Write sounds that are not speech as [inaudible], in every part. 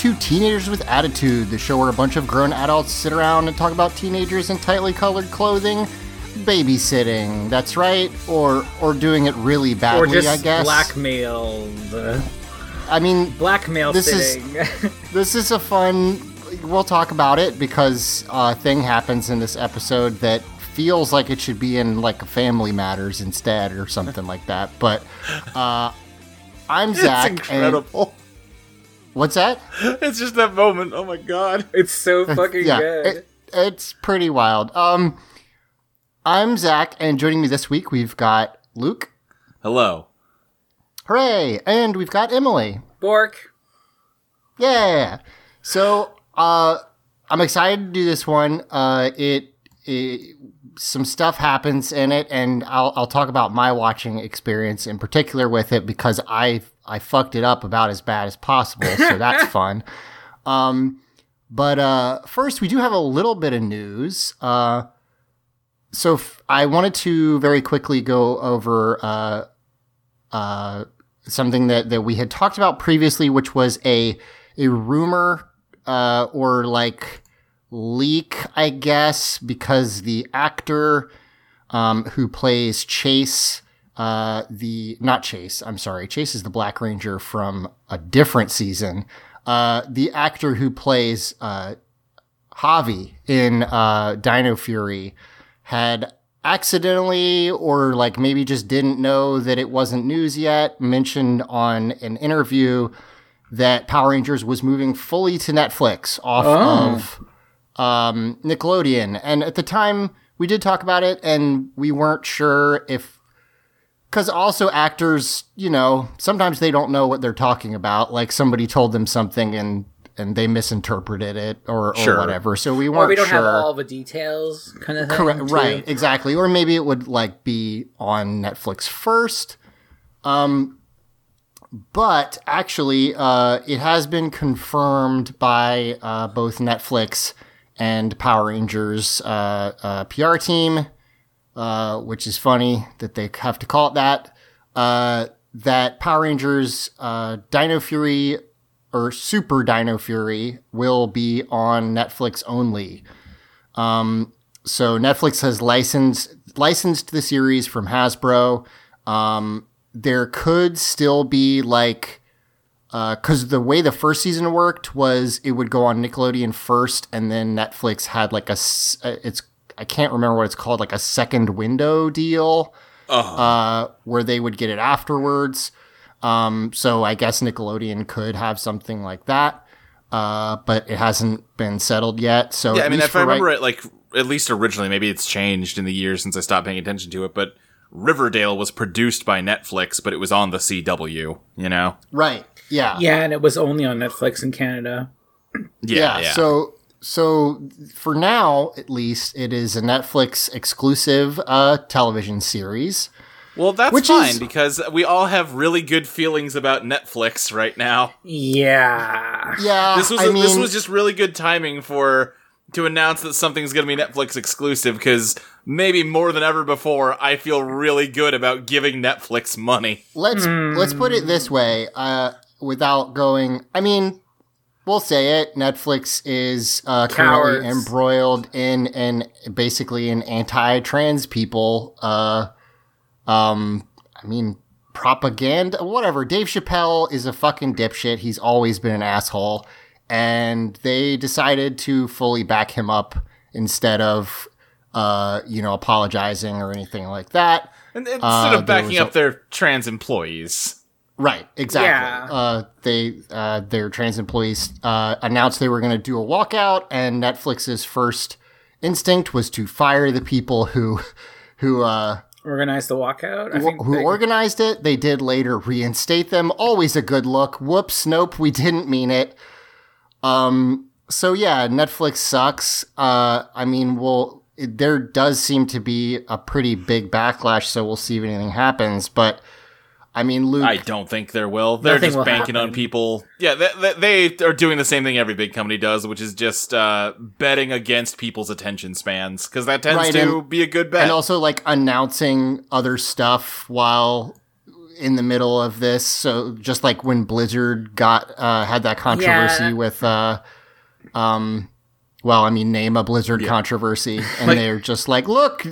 To Teenagers with Attitude, the show where a bunch of grown adults sit around and talk about teenagers in tightly colored clothing, babysitting. That's right, or or doing it really badly. or just I guess. blackmail I mean, blackmail This is- [laughs] this is a fun. We'll talk about it because a thing happens in this episode that feels like it should be in like Family Matters instead or something like that. But uh, I'm Zach. It's and- incredible. What's that? [laughs] it's just that moment. Oh my god. it's so fucking yeah, good. it- it's pretty wild. Um, I'm Zach, and joining me this week we've got Luke. Hello. Hooray! And we've got Emily. Bork. Yeah. So, uh, I'm excited to do this one. Uh, it, it some stuff happens in it, and I'll I'll talk about my watching experience in particular with it because I I fucked it up about as bad as possible. So that's [laughs] fun. Um, but uh, first, we do have a little bit of news. Uh, so f- I wanted to very quickly go over uh, uh, something that, that we had talked about previously, which was a a rumor uh, or like leak, I guess, because the actor um, who plays Chase, uh, the not Chase, I'm sorry, Chase is the Black Ranger from a different season. Uh, the actor who plays uh, Javi in uh, Dino Fury had accidentally or like maybe just didn't know that it wasn't news yet mentioned on an interview that Power Rangers was moving fully to Netflix off of um, Nickelodeon. And at the time, we did talk about it, and we weren't sure if. Because also, actors, you know, sometimes they don't know what they're talking about. Like somebody told them something and and they misinterpreted it or, or Sure. whatever. So we weren't Or we don't sure. have all the details, kind of thing. Correct. too. Right. Exactly. Or maybe it would like be on Netflix first. Um, but actually, uh, it has been confirmed by uh, both Netflix and Power Rangers uh, uh, PR team, uh, which is funny that they have to call it that. Uh, that Power Rangers uh, Dino Fury or Super Dino Fury will be on Netflix only. Um, so Netflix has licensed licensed the series from Hasbro. Um, there could still be like because the way the first season worked was it would go on Nickelodeon first, and then Netflix had like a uh, it's I can't remember what it's called like a second window deal uh, where they would get it afterwards. Um, so I guess Nickelodeon could have something like that, uh, but it hasn't been settled yet. So Yeah, I mean, if I for right- remember it, like at least originally, maybe it's changed in the years since I stopped paying attention to it. But Riverdale was produced by Netflix, but it was on the CW. You know? right, yeah, Yeah, and it was only on Netflix in Canada. Yeah, yeah. So so for now, at least, it is a Netflix exclusive uh, television series. well, that's which fine is- because we all have really good feelings about Netflix right now. Yeah. Yeah, This was I mean, this was just really good timing for to announce that something's going to be Netflix exclusive because maybe more than ever before, I feel really good about giving Netflix money. let's let's put it this way uh without going i mean we'll say it. Netflix is uh currently embroiled in in basically an anti-trans people uh um i mean propaganda whatever. Dave chappelle is a fucking dipshit. He's always been an asshole. And they decided to fully back him up instead of uh you know apologizing or anything like that. And instead Uh, of backing up a- their trans employees. Right, exactly. Yeah. Uh, they uh, their trans employees uh, announced they were going to do a walkout, and Netflix's first instinct was to fire the people who who uh, Organize the walkout. I who, think who they- organized it. They did later reinstate them. Always a good look. Whoops, nope, we didn't mean it. Um. So yeah, Netflix sucks. Uh. I mean, well, it, there does seem to be a pretty big backlash. So we'll see if anything happens. But I mean, Luke. I don't think there will. They're just will banking on people. Yeah, they, they, they are doing the same thing every big company does, which is just uh, betting against people's attention spans because that tends Right, to and- be a good bet. and also like announcing other stuff while in the middle of this. So just like when Blizzard got uh, had that controversy Yeah. with, uh, um, well, I mean, name a Blizzard controversy, and Like- they're just like, look, uh,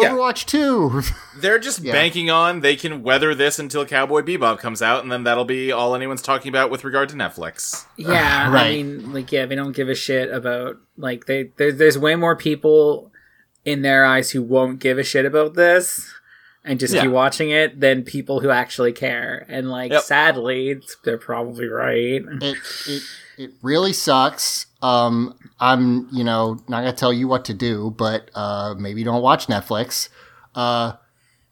Yeah. Overwatch two. [laughs] They're just Yeah. banking on they can weather this until Cowboy Bebop comes out, and then that'll be all anyone's talking about with regard to Netflix. [sighs] Yeah, I mean, like, yeah, they don't give a shit about like they. There, there's way more people in their eyes who won't give a shit about this and just Yeah. keep watching it than people who actually care. And like, Yep. sadly, it's, they're probably right. it it it really sucks. Um, I'm you know not gonna tell you what to do, but uh, maybe don't watch Netflix. Uh,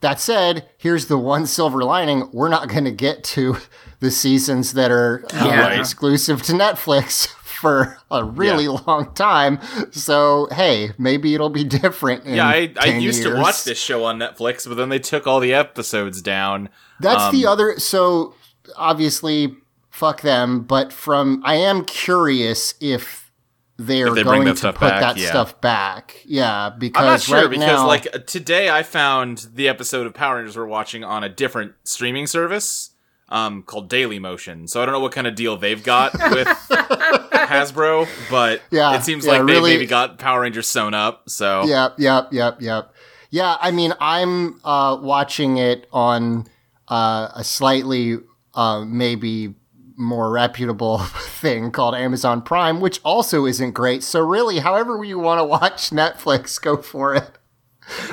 that said, here's the one [laughs] silver lining: we're not gonna get to [laughs] the seasons that are uh, Yeah. exclusive to Netflix [laughs] for a really long time. So hey, maybe it'll be different. In Yeah, I, I 10 used to watch this show on Netflix, but then they took all the episodes down. That's the Um, other. So obviously, fuck them. But from I am curious if they're If they going to put back, that yeah. stuff back. Yeah, because I'm not sure right because now, like uh, today I found the episode of Power Rangers we're watching on a different streaming service um, called Daily Motion. So I don't know what kind of deal they've got [laughs] with Hasbro, but Yeah, it seems yeah, like they really- maybe got Power Rangers sewn up. So Yep, yep, yep, yep. Yeah, I mean, I'm uh, watching it on uh, a slightly uh, maybe more reputable [laughs] thing called Amazon Prime, which also isn't great. So really, however you want to watch Netflix, [laughs] go for it.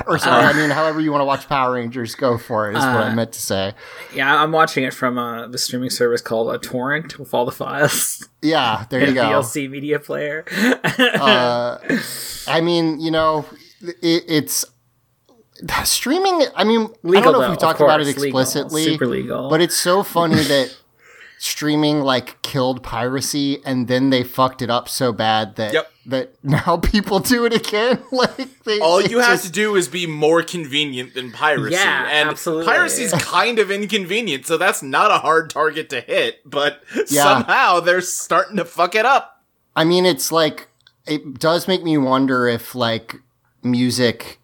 Or sorry, I mean, however you want to watch Power Rangers, go for it. Is what I Uh, meant to say. Yeah, I'm watching it from uh, the streaming service called a torrent with all the files. [laughs] Yeah, there you go. VLC media player. uh, I mean, you know, it, it's streaming. I mean, I don't know though, if we talked about it course, legal, explicitly, super legal. but it's so funny that streaming like killed piracy, and then they fucked it up so bad that Yep. that now [laughs] people do it again. [laughs] like they, all they you have to do is be more convenient than piracy. Yeah, and absolutely. piracy's kind of inconvenient, so that's not a hard target to hit, but Yeah. somehow they're starting to fuck it up. I mean, it's like it does make me wonder if like music,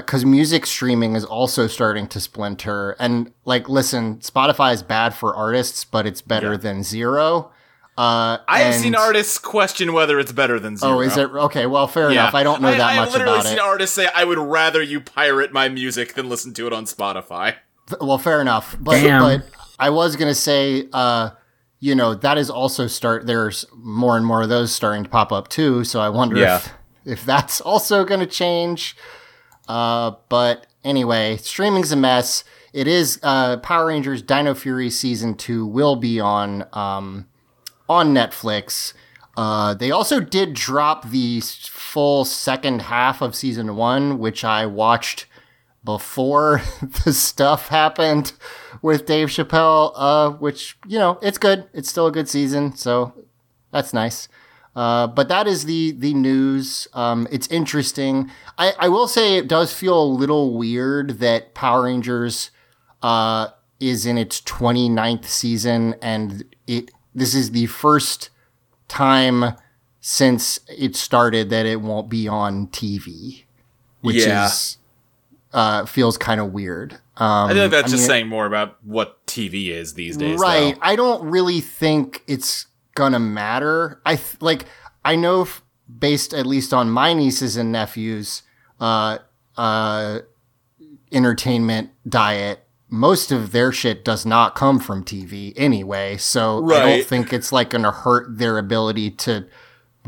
because music streaming is also starting to splinter. And like, listen, Spotify is bad for artists, but it's better Yeah. than zero. Uh, I have and- seen artists question whether it's better than zero. Oh, is it okay? Well, fair enough. I don't know that I much have literally about seen it. artists say, "I would rather you pirate my music than listen to it on Spotify." Well, fair enough. But Damn. but I was gonna say, uh, you know, that is also start. There's more and more of those starting to pop up too. So I wonder Yeah. if if that's also gonna change. Uh, but anyway, streaming's a mess. It is uh, Power Rangers Dino Fury season two will be on um, on Netflix. Uh, they also did drop the full second half of season one, which I watched before [laughs] the stuff happened with Dave Chappelle, uh, which, you know, it's good. It's still a good season, so that's nice. Uh, but that is the the news. Um, it's interesting. I, I will say it does feel a little weird that Power Rangers uh, is in its 29th season, and it this is the first time since it started that it won't be on TV, which Yeah. is uh, feels kind of weird. Um, I think that's just mean, saying more about what TV is these days. right. though. I don't really think it's gonna matter. I th- like. I know, f- based at least on my nieces and nephews, uh, uh, entertainment diet. Most of their shit does not come from TV anyway, so I don't think it's like gonna hurt their ability to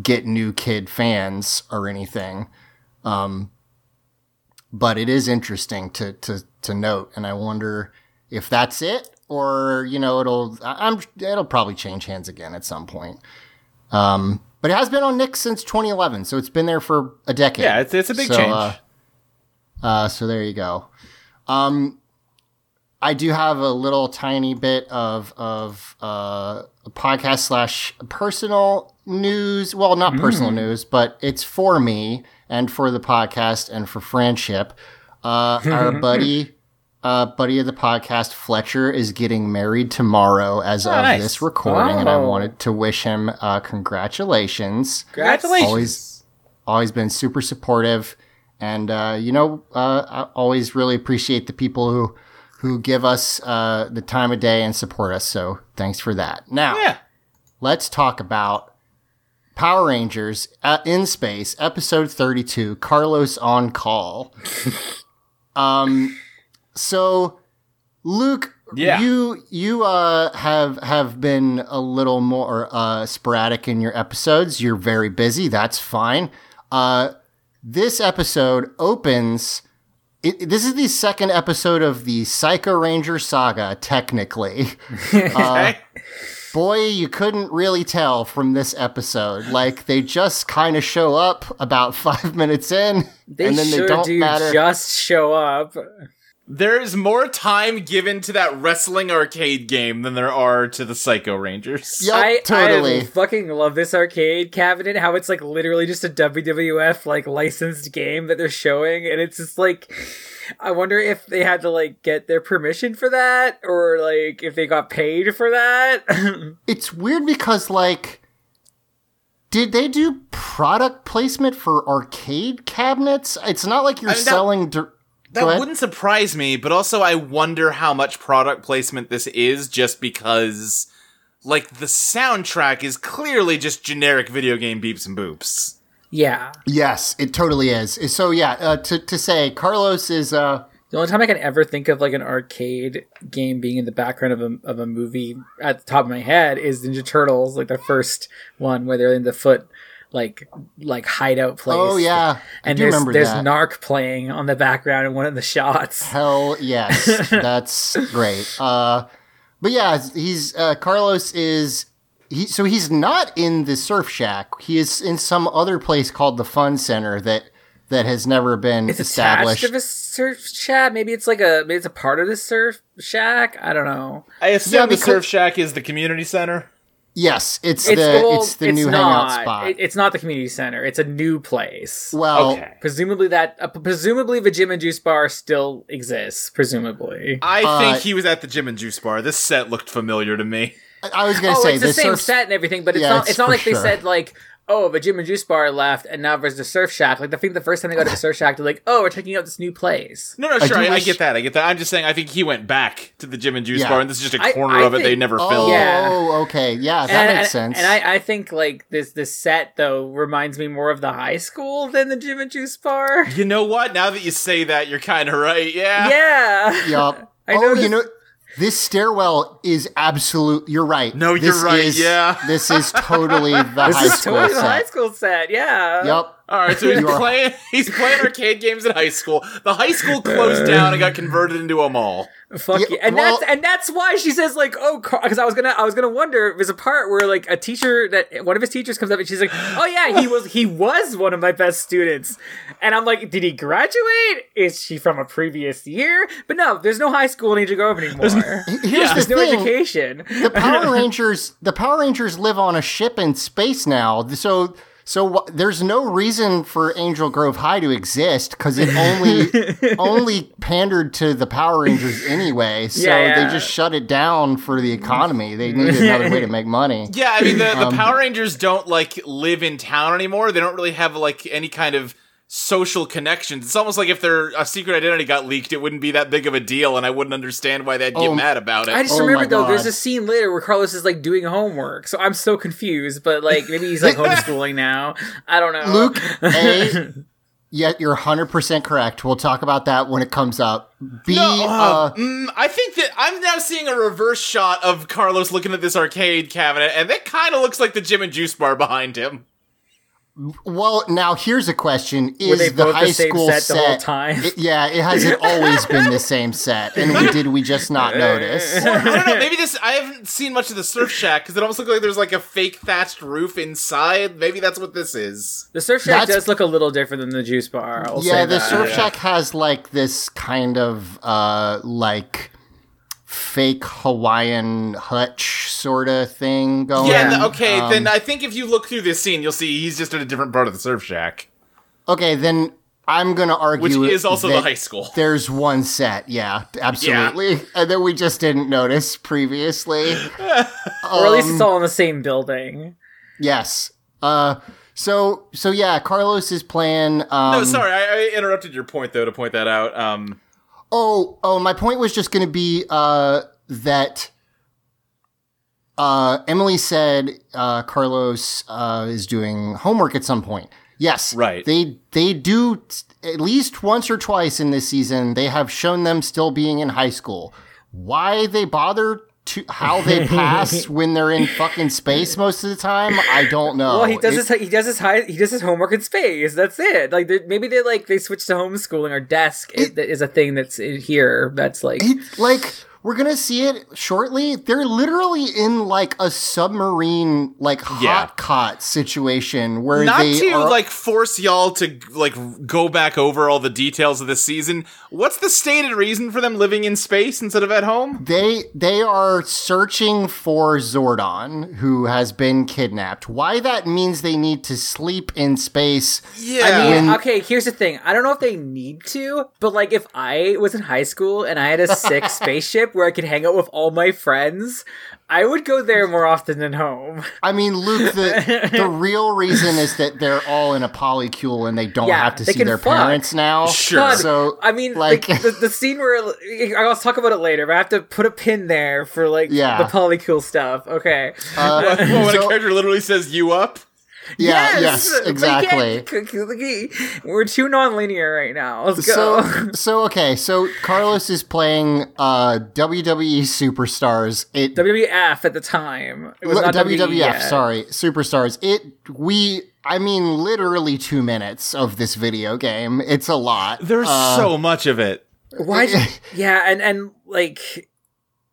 get new kid fans or anything. Um, but it is interesting to to to note, and I wonder if that's it, or you know, it'll I'm it'll probably change hands again at some point. Um, but it has been on Nick since 2011, so it's been there for a decade. Yeah, it's it's a big So, change. uh, uh, so there you go. Um, I do have a little tiny bit of of uh, a podcast slash personal news. Well, not personal news, but it's for me and for the podcast and for friendship. Uh, our [laughs] buddy, uh, buddy of the podcast, Fletcher, is getting married tomorrow as of this recording, and I Oh. wanted to wish him uh, congratulations Congratulations. always always been super supportive and uh, you know uh, i always really appreciate the people who who give us uh, the time of day and support us so thanks for that now yeah. let's talk about power rangers uh, in space episode 32 carlos on call [laughs] um so luke Yeah. you you uh have have been a little more uh sporadic in your episodes you're very busy that's fine uh this episode opens it, this is the second episode of the Psycho Ranger saga, technically. [laughs] Okay. Boy, you couldn't really tell from this episode. Like, they just kind of show up about [laughs] five minutes in, They and then sure they don't do matter. just show up. There's more time given to that wrestling arcade game than there are to the Psycho Rangers. Yup, I, totally. I fucking love this arcade cabinet. How it's like literally just a WWF like licensed game that they're showing, and it's just like, I wonder if they had to like get their permission for that, or like if they got paid for that. [laughs] it's weird because, like, did they do product placement for arcade cabinets? It's not like you're I mean, selling. dir- That Go wouldn't surprise me, but also I wonder how much product placement this is just because like the soundtrack is clearly just generic video game beeps and boops. yeah. Yes, it totally is. So yeah, uh, to to say Carlos is uh The only time I can ever think of like an arcade game being in the background of a of a movie at the top of my head is Ninja Turtles, like the first one where they're in the foot like like hideout place. oh yeah, I and do there's remember there's that. Narc playing on the background in one of the shots. Hell yes, [laughs] that's great. Uh, but yeah, he's uh, Carlos is he. So he's not in the Surf Shack. He is in some other place called the Fun Center that that has never been It's established. attached to a surf shack. Maybe it's like a maybe it's a part of the surf shack. I don't know. I assume Yeah, the Surf Shack is the community center. Yes, it's, It's the well, it's the new hangout spot. It- it's not the community center. It's a new place. well, Okay. presumably that uh, presumably the gym and juice bar still exists. Presumably. I Uh, think he was at the Gym and Juice Bar. This set looked familiar to me. I- I was gonna oh, say it's the, same Surf set and everything, but it's Yeah, not. it's It's, not for like they said like, oh, the gym and juice bar left, and now there's the surf shack. Like I think the first time they go to the surf shack, they're like, oh, we're checking out this new place. No, no, sure, I, I wish- get that. I get that. I'm just saying. I think he went back to the Gym and Juice Yeah. Bar, and this is just a corner I of it they never Oh, filled. Yeah. Oh, okay, yeah, that and, makes and- sense. And I, I think like this this set though reminds me more of the high school than the gym and juice bar. You know what? Now that you say that, you're kind of right. Yeah. Yeah. Yep. [laughs] I oh, noticed- you know, this stairwell is absolute. You're right. No, you're right, is- yeah. [laughs] this is totally the [laughs] This high is school totally the set. high school set. Yeah. Yep. All right, so [laughs] he's playing. He's playing arcade games in high school. The high school closed down and got converted into a mall. Fuck Yeah, yeah, and well- that's and that's why she says like, oh, because I was gonna, I was gonna wonder. There's a part where like a teacher that one of his teachers comes up and she's like, [gasps] oh yeah, he was, he was one of my best students, and I'm like, did he graduate? Is she from a previous year? But no, there's no high school in Angel Grove anymore. [laughs] Here's Yeah. the There's no thing. education. The Power [laughs] Rangers, the Power Rangers live on a ship in space now. So, So wh- there's no reason for Angel Grove High to exist because it only [laughs] only pandered to the Power Rangers anyway. So Yeah, yeah. they just shut it down for the economy. They needed another way to make money. Yeah, I mean the, the Um, Power Rangers don't like live in town anymore. They don't really have like any kind of social connections. It's almost like if their a secret identity got leaked, it wouldn't be that big of a deal, and I wouldn't understand why they'd get Oh, mad about it. I just Oh remember my though, there's a scene later where Carlos is like doing homework, so I'm so confused. But like maybe he's like [laughs] homeschooling now. I don't know. Luke, A, [laughs] yeah, you're 100% correct. We'll talk about that when it comes up. B, uh, Mm, I think that I'm now seeing a reverse shot of Carlos looking at this arcade cabinet, and that kind of looks like the gym and juice bar behind him. Well, now here's a question. Is Were they the both the high same school set set, the whole time? It- yeah, it has it always been the same set. And we did we just not [laughs] notice? Or, I don't know. Maybe this. I haven't seen much of the surf shack because it almost looks like there's like a fake thatched roof inside. Maybe that's what this is. the Surf Shack That's- does look a little different than the Juice Bar. I'll yeah, say the that. Surf Shack has like this kind of uh like fake Hawaiian hutch sort of thing going. Yeah. th- okay. Um, then I think if you look through this scene, you'll see he's just in a different part of the surf shack, Okay, then I'm gonna argue which is also the high school. [laughs] There's one set, yeah, absolutely, and [laughs] that we just didn't notice previously. [laughs] or at least it's all in the same building. Yes. Uh. So so yeah, Carlos's plan. Um, no, sorry, I, I interrupted your point though to point that out. Um, Oh, oh, my point was just going to be uh, that uh, Emily said uh, Carlos uh, is doing homework at some point. Yes, Right. They they do t- at least once or twice in this season. They have shown them still being in high school. Why they bother to how they pass [laughs] when they're in fucking space most of the time? I don't know. [laughs] Well, he does It- his he does his high he does his homework in space. That's it. Like they- maybe they like they switch to homeschooling or desk is, is a thing that's in here. That's like It, like we're gonna see it shortly. They're literally in like a submarine, like hot Yeah. cot situation where not they to are. like force y'all to like go back over all the details of the season. What's the stated reason for them living in space instead of at home? they they are searching for Zordon, who has been kidnapped. Why that means they need to sleep in space? Yeah. I mean, When- okay, here's the thing. I don't know if they need to, but like if I was in high school and I had a sick [laughs] spaceship where I could hang out with all my friends, I would go there more often than home. I mean, Luke, the the [laughs] real reason is that they're all in a polycule and they don't Yeah, have to see their fuck. parents now. Sure. God, So I mean, like- like the, the scene where I'll talk about it later, but I have to put a pin there for like Yeah. the polycule stuff. Okay. uh, [laughs] Well, when so- a character literally says "you up," yeah, yes, But exactly. [laughs] We're too non-linear right now. Let's go. So, [laughs] so okay, so Carlos is playing uh, WWE Superstars. It WWF at the time. It was L- not WWF, WWE yet. sorry, Superstars. It we, I mean, literally two minutes of this video game. It's a lot. there's Uh, so much of it. Why? [laughs] yeah, and and like.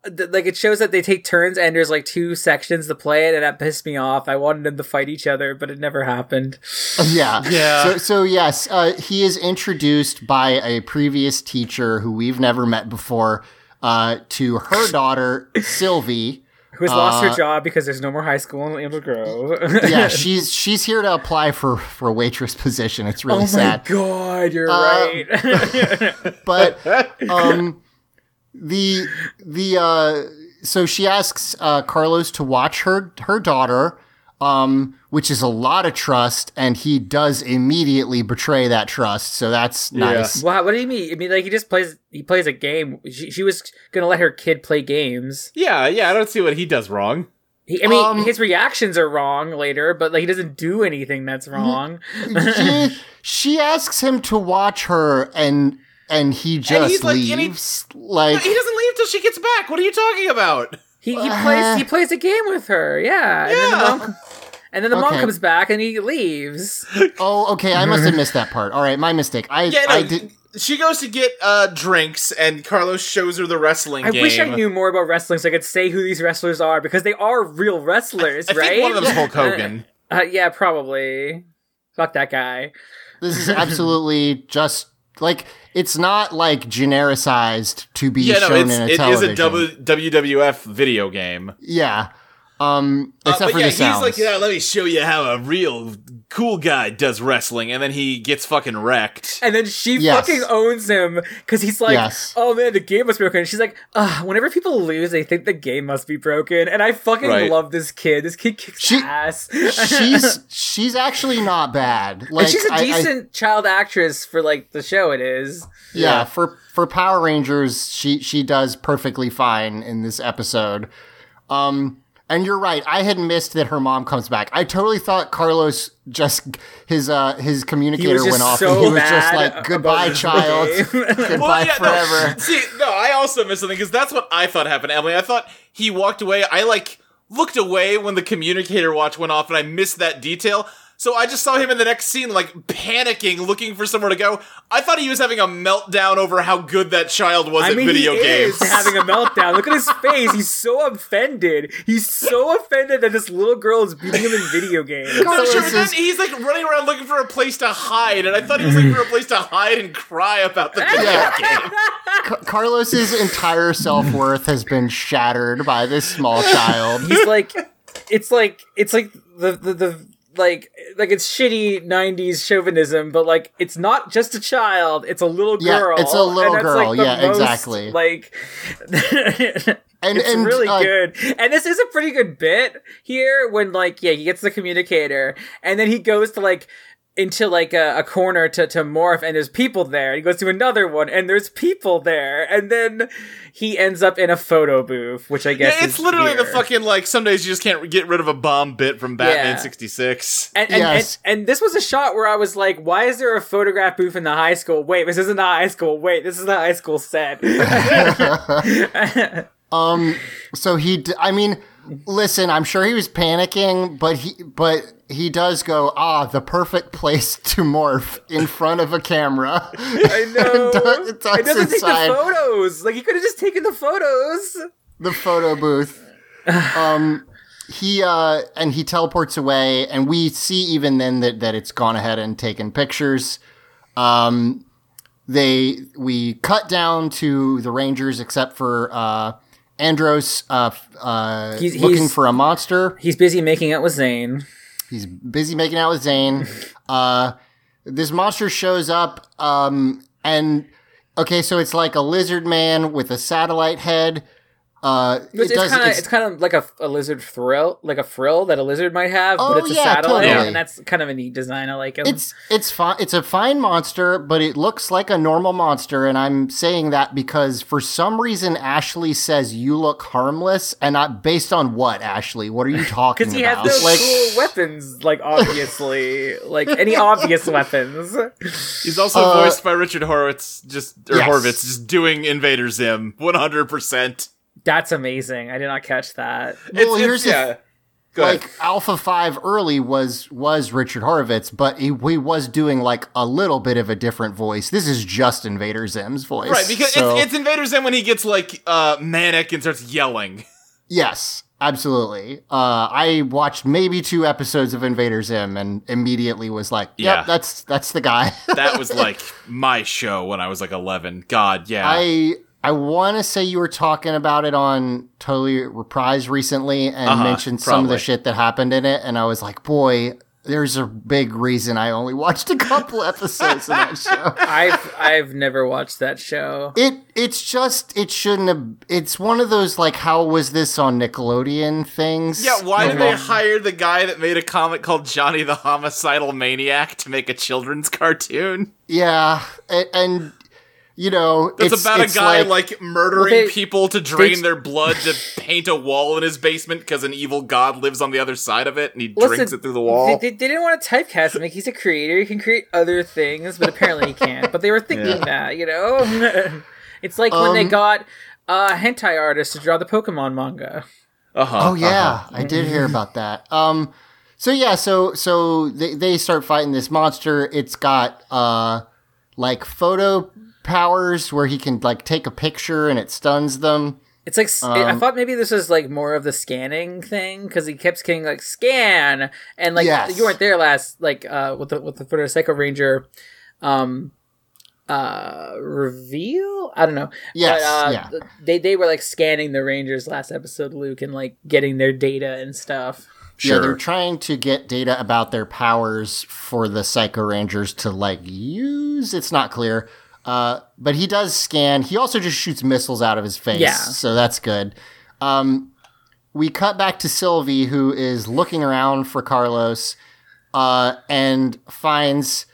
Th- Like it shows that they take turns, and there's like two sections to play it, and that pissed me off. I wanted them to fight each other, but it never happened. [laughs] yeah, Yeah. So, so yes, uh, he is introduced by a previous teacher who we've never met before uh, to her daughter [laughs] Sylvie. Who's lost Uh, her job because there's no more high school in Angel Grove? [laughs] Yeah, she's she's here to apply for for a waitress position. It's really sad. oh my sad. god, you're Uh, right. but um the the uh so she asks uh Carlos to watch her her daughter um which is a lot of trust and he does immediately betray that trust so that's nice Wow, what do you mean? I mean, like he just plays. He plays a game. She, she was gonna let her kid play games. Yeah, yeah. I don't see what he does wrong. He, I mean, Um, his reactions are wrong later, but like he doesn't do anything that's wrong. she, [laughs] she asks him to watch her and and he just and he's like- and he- like He doesn't leave till she gets back. What are you talking about? He, he Uh, plays. He plays a game with her. Yeah, and then the Yeah. mom. And then the mom Okay. comes back and he leaves. [laughs] oh okay i must have missed that part all right my mistake i Yeah, no, i did she goes to get uh, drinks, and Carlos shows her the wrestling I game. wish I knew more about wrestling so I could say who these wrestlers are because they are real wrestlers, I think right? one of them's Hulk Hogan. Uh, yeah, probably. Fuck that guy. This is absolutely [laughs] just like it's not like genericized to be yeah, shown it's, in a television. it is a w- WWF video game. yeah. Um Uh, except but for yeah, the he's like, yeah, let me show you how a real cool guy does wrestling, and then he gets fucking wrecked. And then she Yes. fucking owns him because he's like, Yes. "Oh man, the game must be broken." And she's like, Ugh, "Whenever people lose, they think the game must be broken." And I fucking Right. love this kid. This kid kicks She- ass. [laughs] she's she's actually not bad. Like and she's a I- I- decent child actress for like the show. It is. yeah, for for Power Rangers, she she does perfectly fine in this episode. Um, and you're right. I had missed that her mom comes back. I totally thought Carlos just his uh his communicator went off so and he was just like, "Goodbye, child. [laughs] Goodbye Well, yeah, forever." No, see, no, I also missed something because that's what I thought happened, Emily. I thought he walked away. I like looked away when the communicator watch went off, and I missed that detail. So I just saw him in the next scene, like panicking, looking for somewhere to go. I thought he was having a meltdown over how good that child was I at mean, video he games. is [laughs] having a meltdown. Look at his face. He's so offended. He's so offended that this little girl is beating him in video games. No, Carlos sure, but then is- he's like running around looking for a place to hide, and I thought he was looking for a place to hide and cry about the video Yeah. game. [laughs] Ca- Carlos's entire self worth has been shattered by this small child. He's like, it's like, it's like the the, the like like it's shitty 90s chauvinism but like it's not just a child it's a little Yeah, girl it's a little girl, like, yeah, most, exactly. like [laughs] And it's and really uh, good and this is a pretty good bit here when like yeah he gets the communicator and then he goes to like into like a, a corner to, to morph and there's people there he goes to another one and there's people there and then he ends up in a photo booth which i guess Yeah, it's is literally the fucking like some days you just can't get rid of a bomb bit from Batman Yeah. '66. And, and, Yes. and, and this was a shot where I was like, why is there a photograph booth in the high school? Wait, this isn't the high school. Wait, this is the high school set. [laughs] [laughs] [laughs] Um, so he, d- I mean, listen, I'm sure he was panicking, but he, but he does go, ah, the perfect place to morph in front of a camera. [laughs] I [laughs] know. Duck- it doesn't take the photos. Like, he could have just taken the photos. the photo booth. [sighs] Um, he uh, and he teleports away, and we see even then that that it's gone ahead and taken pictures. Um, they we cut down to the Rangers, except for uh, Andros uh, uh, He's- looking he's- for a monster. He's busy making out with Zhane. He's busy making out with Zhane. [laughs] Uh, this monster shows up, um, and okay, so it's like a lizard man with a satellite head. Uh, It's, it does- kind of it's, kind of like a, a lizard frill, like a frill that a lizard might have, Oh, but it's a yeah, satellite, totally. and that's kind of a neat design. I like him. It's it's fine. It's a fine monster, but it looks like a normal monster, and I'm saying that because for some reason Ashley says you look harmless, and I, based on what Ashley? What are you [laughs] talking about? because he has no like, cool weapons, like obviously, [laughs] like any obvious weapons. He's also Uh, voiced by Richard Horowitz, just or Yes. Horvitz, just doing Invader Zim, one hundred percent. That's amazing. I did not catch that. well, here's the yeah. Go like ahead. Alpha Five early was was Richard Horowitz, but he, he was doing like a little bit of a different voice. This is just Invader Zim's voice, Right, because so- it's, it's Invader Zim when he gets like uh manic and starts yelling. [laughs] Yes, absolutely. Uh, I watched maybe two episodes of Invader Zim and immediately was like, "Yep, Yeah. that's that's the guy." That was [laughs] like my show when I was like eleven. God, yeah. I I want to say you were talking about it on Totally Reprise recently and Uh-huh, mentioned some of the shit that happened in it, and I was like, "Boy." There's a big reason I only watched a couple [laughs] episodes of that show. I've I've never watched that show. It it's just it shouldn't have. It's one of those like how was this on Nickelodeon things? yeah, why did they hire the guy that made a comic called Johnny the Homicidal Maniac to make a children's [laughs] cartoon? Yeah, and, and you know, It's, it's about it's a guy like, like, murdering Well, they- people to drain they- their blood to paint a wall in his basement because an evil god lives on the other side of it and he Listen, drinks it through the wall. They, they, they didn't want to typecast him. Like he's a creator, he can create other things, but apparently he can't. But they were [laughs] thinking that, you know. [laughs] it's like when they Um, got a hentai artist to draw the Pokemon manga. uh-huh, Oh yeah, I did hear about that. Um, so yeah, so so they they start fighting this monster. It's got uh like photo powers where he can like take a picture and it stuns them. It's like s I Um, thought maybe this was like more of the scanning thing because he kept saying like scan and like Yes. you weren't there last like uh with the with the Photo Psycho Ranger, um, uh reveal I don't know Yes, But, uh, yeah. they they were like scanning the Rangers last episode Luke and like getting their data and stuff. Yeah, they're trying to get data about their powers for the Psycho Rangers to like use. It's not clear. Uh, but he does scan. He also just shoots missiles out of his face. Yeah. So that's good. Um, we cut back to Sylvie, who is looking around for Carlos uh, and finds.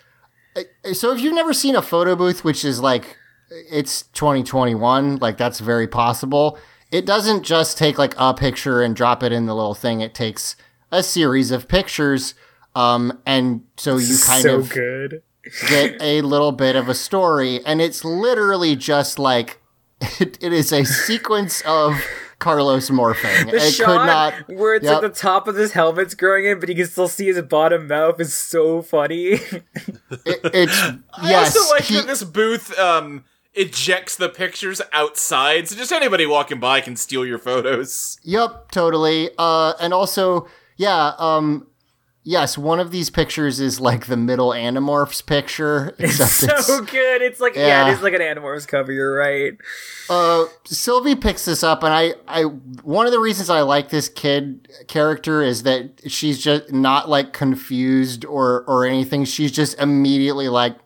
uh, So if you've never seen a photo booth, which is like it's 2021, like that's very possible. It doesn't just take like a picture and drop it in the little thing. It takes a series of pictures, um, and so you kind so of good. Get a little bit of a story, and it's literally just like [laughs] it, it is a sequence of Carlos morphing. The it shot could not. where it's Yep. like the top of his helmet's growing in, but you can still see his bottom mouth is so funny. It, it's [laughs] I yes. also like he- that this booth um, ejects the pictures outside, so just anybody walking by can steal your photos. Yep, totally. Uh, and also, yeah, um, yes, one of these pictures is like the middle Animorphs picture. [laughs] Except so it's, good. It's like yeah. Yeah. it is like an Animorphs cover. You're right. uh, Sylvie picks this up, and I, I, one of the reasons I like this kid character is that she's just not like confused or or anything. She's just immediately like,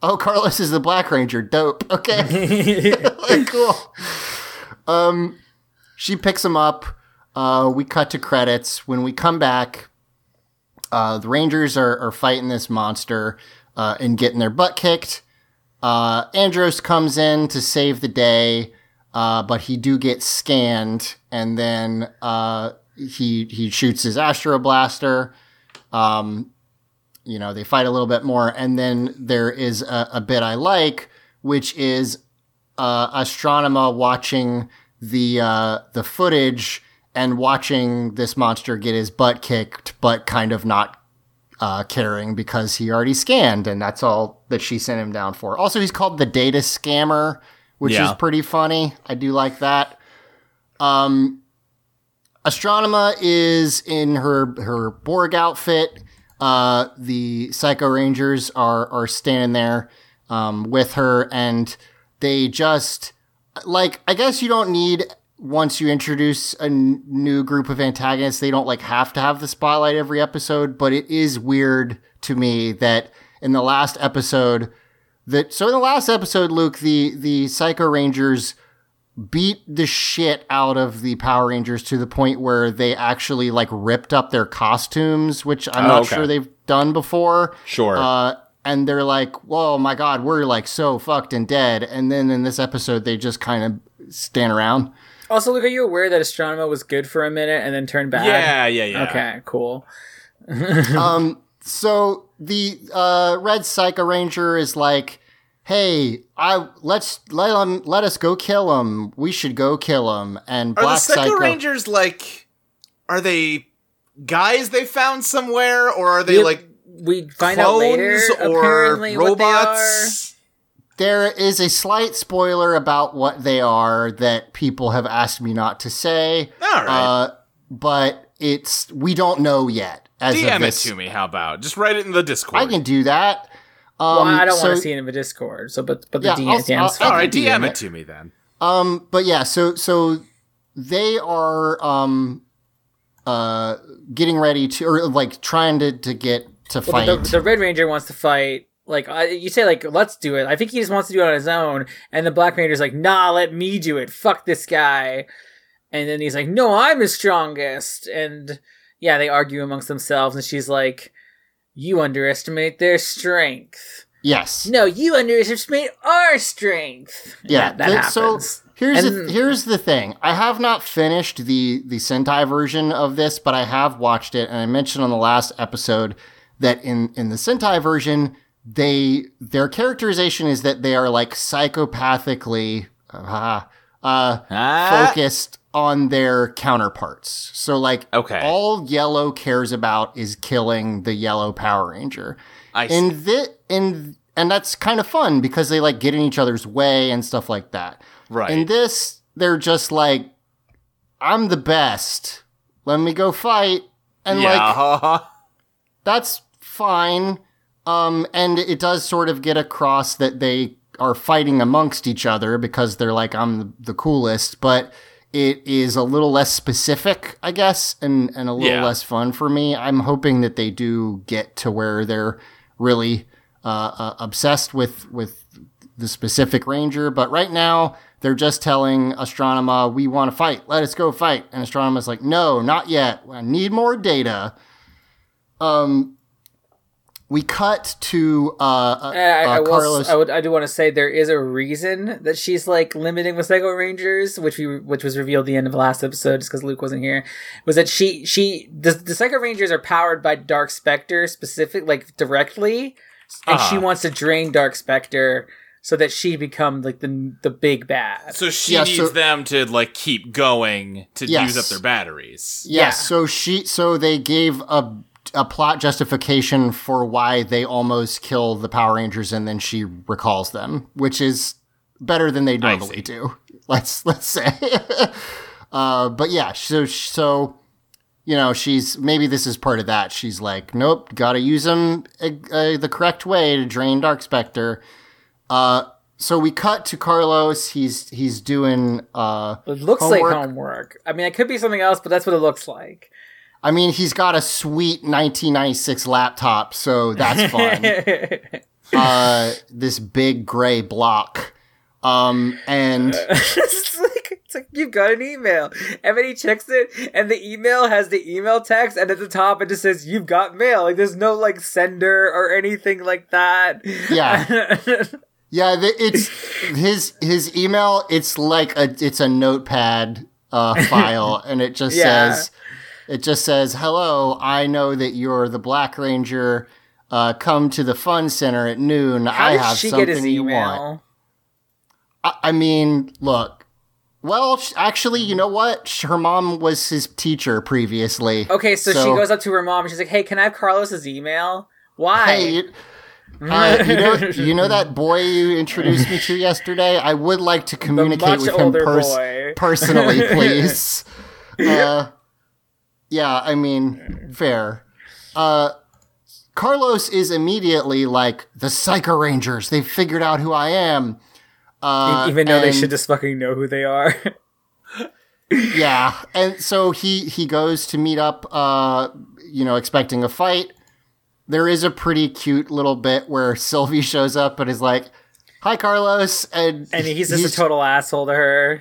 "Oh, Carlos is the Black Ranger. Dope. Okay, [laughs] [laughs] like, cool." Um, she picks him up. Uh, we cut to credits. When we come back, uh, the Rangers are, are fighting this monster uh, and getting their butt kicked. Uh, Andros comes in to save the day, uh, but he do get scanned, and then uh, he he shoots his Astro Blaster. Um, you know, they fight a little bit more, and then there is a, a bit I like, which is uh, Astronema watching the uh, the footage and watching this monster get his butt kicked, but kind of not uh, caring because he already scanned, and that's all that she sent him down for. Also, he's called the Data Scammer, which Yeah. is pretty funny. I do like that. Um, Astronema is in her her Borg outfit. Uh, the Psycho Rangers are are standing there um, with her, and they just like I guess you don't need once you introduce a n- new group of antagonists, they don't like have to have the spotlight every episode. But it is weird to me that in the last episode that so in the last episode, Luke, the the Psycho Rangers beat the shit out of the Power Rangers to the point where they actually like ripped up their costumes, which I'm Oh, not okay. sure they've done before. Sure. Uh, and they're like, "Whoa, my God, we're like so fucked and dead." And then in this episode, they just kind of stand around. Also, Luke, are you aware that Astronema was good for a minute and then turned bad? yeah, yeah, yeah. Okay, cool. [laughs] Um, so the uh, Red Psycho Ranger is like, "Hey, I let's let him let us go kill him. We should go kill him." And Are Black the Psycho, Psycho Rangers like? Are they guys they found somewhere, or are they We- like We find clones out later, or apparently, what they are. robots? There is a slight spoiler about what they are that people have asked me not to say. All right, Uh, but it's we don't know yet. As DM it to me. How about just write it in the Discord? I can do that. Well, Um, I don't so- want to see it in the Discord. So, but but the Yeah, DM, I'll- DM's I'll- fine. All right, can DM DM it it. to me then. Um, but yeah, so so they are um uh getting ready to or like trying to to get to Well, fight. the, the Red Ranger wants to fight. Like I, you say, like let's do it. I think he just wants to do it on his own, and the Black Ranger's like, "Nah, let me do it. Fuck this guy." And then he's like, "No, I'm the strongest." And yeah, they argue amongst themselves, and she's like, "You underestimate their strength." yes. No, you underestimate our strength. And Yeah, that, that th- happens. So here's And- the, here's the thing. I have not finished the the Sentai version of this, but I have watched it, and I mentioned on the last episode that in in the Sentai version, they their characterization is that they are like psychopathically uh, uh, Ah. focused on their counterparts. So like, Okay. all Yellow cares about is killing the Yellow Power Ranger. I see. In this, in and that's kind of fun because they like get in each other's way and stuff like that. right. In this, they're just like, I'm the best. Let me go fight. And like, [laughs] that's fine. Um, and it does sort of get across that they are fighting amongst each other because they're like, I'm the, coolest. But it is a little less specific, I guess, and, and a little Yeah. less fun for me. I'm hoping that they do get to where they're really uh, uh, obsessed with with the specific ranger. But right now, they're just telling Astronema, "We want to fight. Let us go fight." And Astronema's like, "No, not yet. I need more data." Um, we cut to uh, uh, I, I, I uh, will, Carlos. I would. I do want to say there is a reason that she's like limiting with Psycho Rangers, which we which was revealed at the end of the last episode, just because Luke wasn't here. Was that she she the the Psycho Rangers are powered by Dark Spectre specific like directly, and she Uh-huh. wants to drain Dark Spectre so that she become like the the big bad. So she Yeah, needs so- them to like keep going to Yes. use up their batteries. Yes. Yeah. so she so they gave a a plot justification for why they almost kill the Power Rangers and then she recalls them, which is better than they normally do. [laughs] Let's let's say. [laughs] uh but yeah, so so you know, she's maybe this is part of that. She's like, "Nope, got to use them uh, uh, the correct way to drain Dark Spectre. Uh so we cut to Carlos. He's he's doing uh It looks Homework. like homework. I mean, it could be something else, but that's what it looks like. I mean, he's got a sweet 1996 laptop, so that's fun. [laughs] uh, this big gray block. Um, and [laughs] it's like it's like you've got an email, and then he checks it, and the email has the email text, and at the top it just says "You've got mail." Like there's no like sender or anything like that. Yeah. [laughs] yeah, the, it's his his email. It's like a it's a notepad uh, file, and it just Yeah. says it just says, "Hello, I know that you're the Black Ranger. Uh, come to the Fun Center at noon. How I have something you want." I, I mean, look. Well, sh- actually, you know what? Sh- Her mom was his teacher previously. Okay, so, she goes up to her mom and she's like, "Hey, can I have Carlos's email? Why?" Hey, you, uh, you know, you know that boy you introduced me to [laughs] yesterday. I would like to communicate with him pers- personally, [laughs] please. [laughs] uh, yeah, I mean, fair. Uh, Carlos is immediately like the Psycho Rangers. They've figured out who I am. Uh, Even though they should just fucking know who they are. [laughs] yeah and so he he goes to meet up uh you know expecting a fight there is a pretty cute little bit where sylvie shows up and is like hi carlos and and he's just a total asshole to her.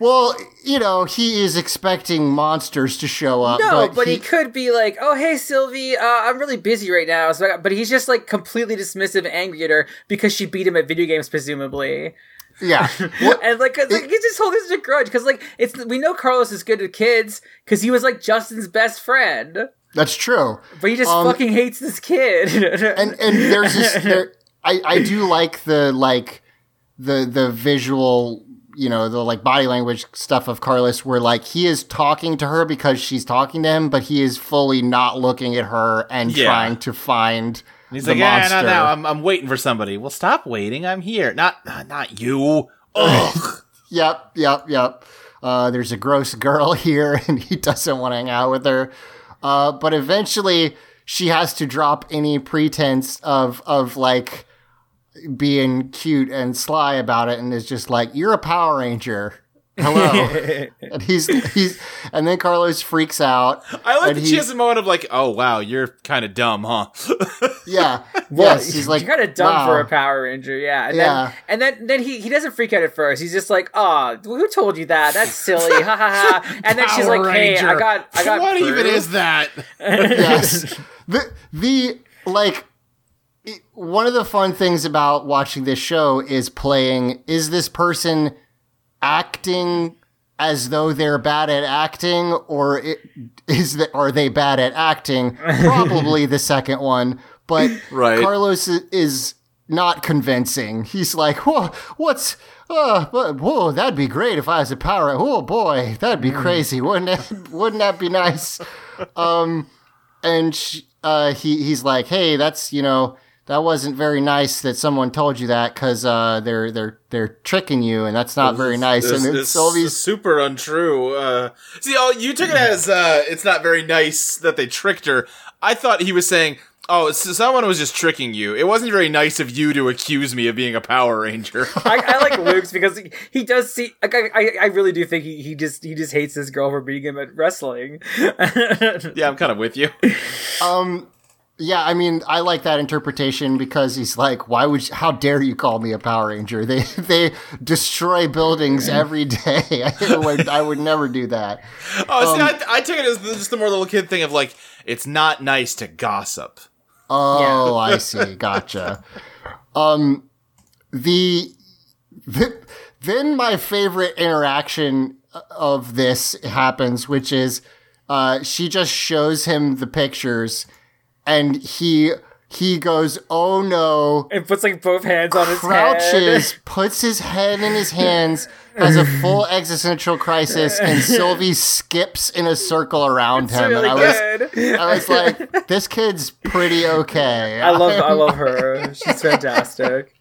Well you know he is expecting monsters to show up No, but, but, he, could be like, "Oh, hey, Sylvie, uh, I'm really busy right now." So, but he's just like completely dismissive, and angry at her because she beat him at video games, presumably. yeah [laughs] and like, 'cause, like he's just holding such a grudge because like it's we know Carlos is good with kids because he was like Justin's best friend, that's true but he just Um, fucking hates this kid. [laughs] and and there's this there, I I do like the like the the visual you know the like body language stuff of Carlos where like he is talking to her because she's talking to him but he is fully not looking at her and Yeah. trying to find He's the like, yeah, no, no, I'm, I'm waiting for somebody. Well, stop waiting. I'm here. Not, not, not you. Ugh. [laughs] Yep, yep, yep. Uh, there's a gross girl [laughs] here, and he doesn't want to hang out with her. Uh, but eventually, she has to drop any pretense of of like being cute and sly about it, and is just like, "You're a Power Ranger." Hello, [laughs] and he's he's, and then Carlos freaks out. I like that she has a moment of like, oh wow, you're kind of dumb, huh? [laughs] Yeah, Well, yes, he's like, you're kind of dumb wow. for a Power Ranger, yeah. And Yeah. then and then then he he doesn't freak out at first. He's just like, "Oh, who told you that? That's silly." ha ha ha. And then she's Power like, "Hey, I got I got what even is that? yes. [laughs] The the like it- one of the fun things about watching this show is playing is this person acting as though they're bad at acting or it, is that are they bad at acting [laughs] probably the second one but Right. Carlos is not convincing he's like whoa what's uh, but, whoa, that'd be great if I was a power. Oh boy, that'd be crazy, wouldn't it? Wouldn't that be nice? [laughs] Um, and sh uh, he he's like, hey, that's you know that wasn't very nice that someone told you that because uh, they're they're they're tricking you, and that's not very nice. It's, and then it's Sylvie's super untrue. Uh, see, oh, you took it as uh, it's not very nice that they tricked her. I thought he was saying, "Oh, so someone was just tricking you. It wasn't very nice of you to accuse me of being a Power Ranger." [laughs] I, I like Luke's because he, he does see. Like, I, I I really do think he, he just he just hates this girl for beating him at wrestling. [laughs] yeah, I'm kind of with you. Um, yeah, I mean, I like that interpretation because he's like, "Why would? You, how dare you call me a Power Ranger? They [laughs] they destroy buildings every day. [laughs] I would I would never do that." Oh, see, Um, I, I took it as just the more little kid thing of like, it's not nice to gossip. Oh, [laughs] I see. Gotcha. Um, the, the then my favorite interaction of this happens, which is, uh, she just shows him the pictures, and he he goes, "Oh no." and puts like both hands on his Crouches, head. puts his head in his [laughs] hands, has a full existential crisis, and [laughs] Sylvie skips in a circle around him. really and I was, good. I was [laughs] like, this kid's pretty okay. I love I love her. She's fantastic.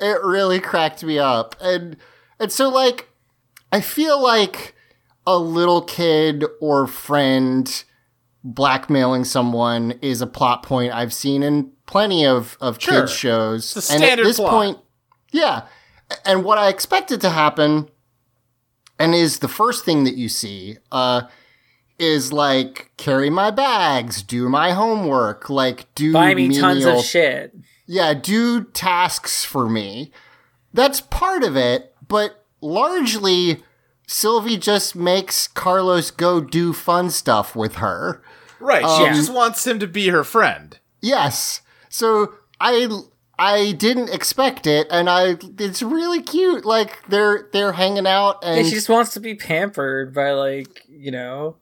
it really cracked me up. And and so like I feel like a little kid or friend blackmailing someone is a plot point I've seen in plenty of of Sure. kids shows. And at this plot. point, yeah. And what I expected to happen and is the first thing that you see uh is like carry my bags, do my homework, like do Buy me tons of shit. yeah, do tasks for me. That's part of it, but largely Sylvie just makes Carlos go do fun stuff with her. Right. Um, she just wants him to be her friend. Yes. So I I didn't expect it and I it's really cute like they're they're hanging out and And she just wants to be pampered by like you know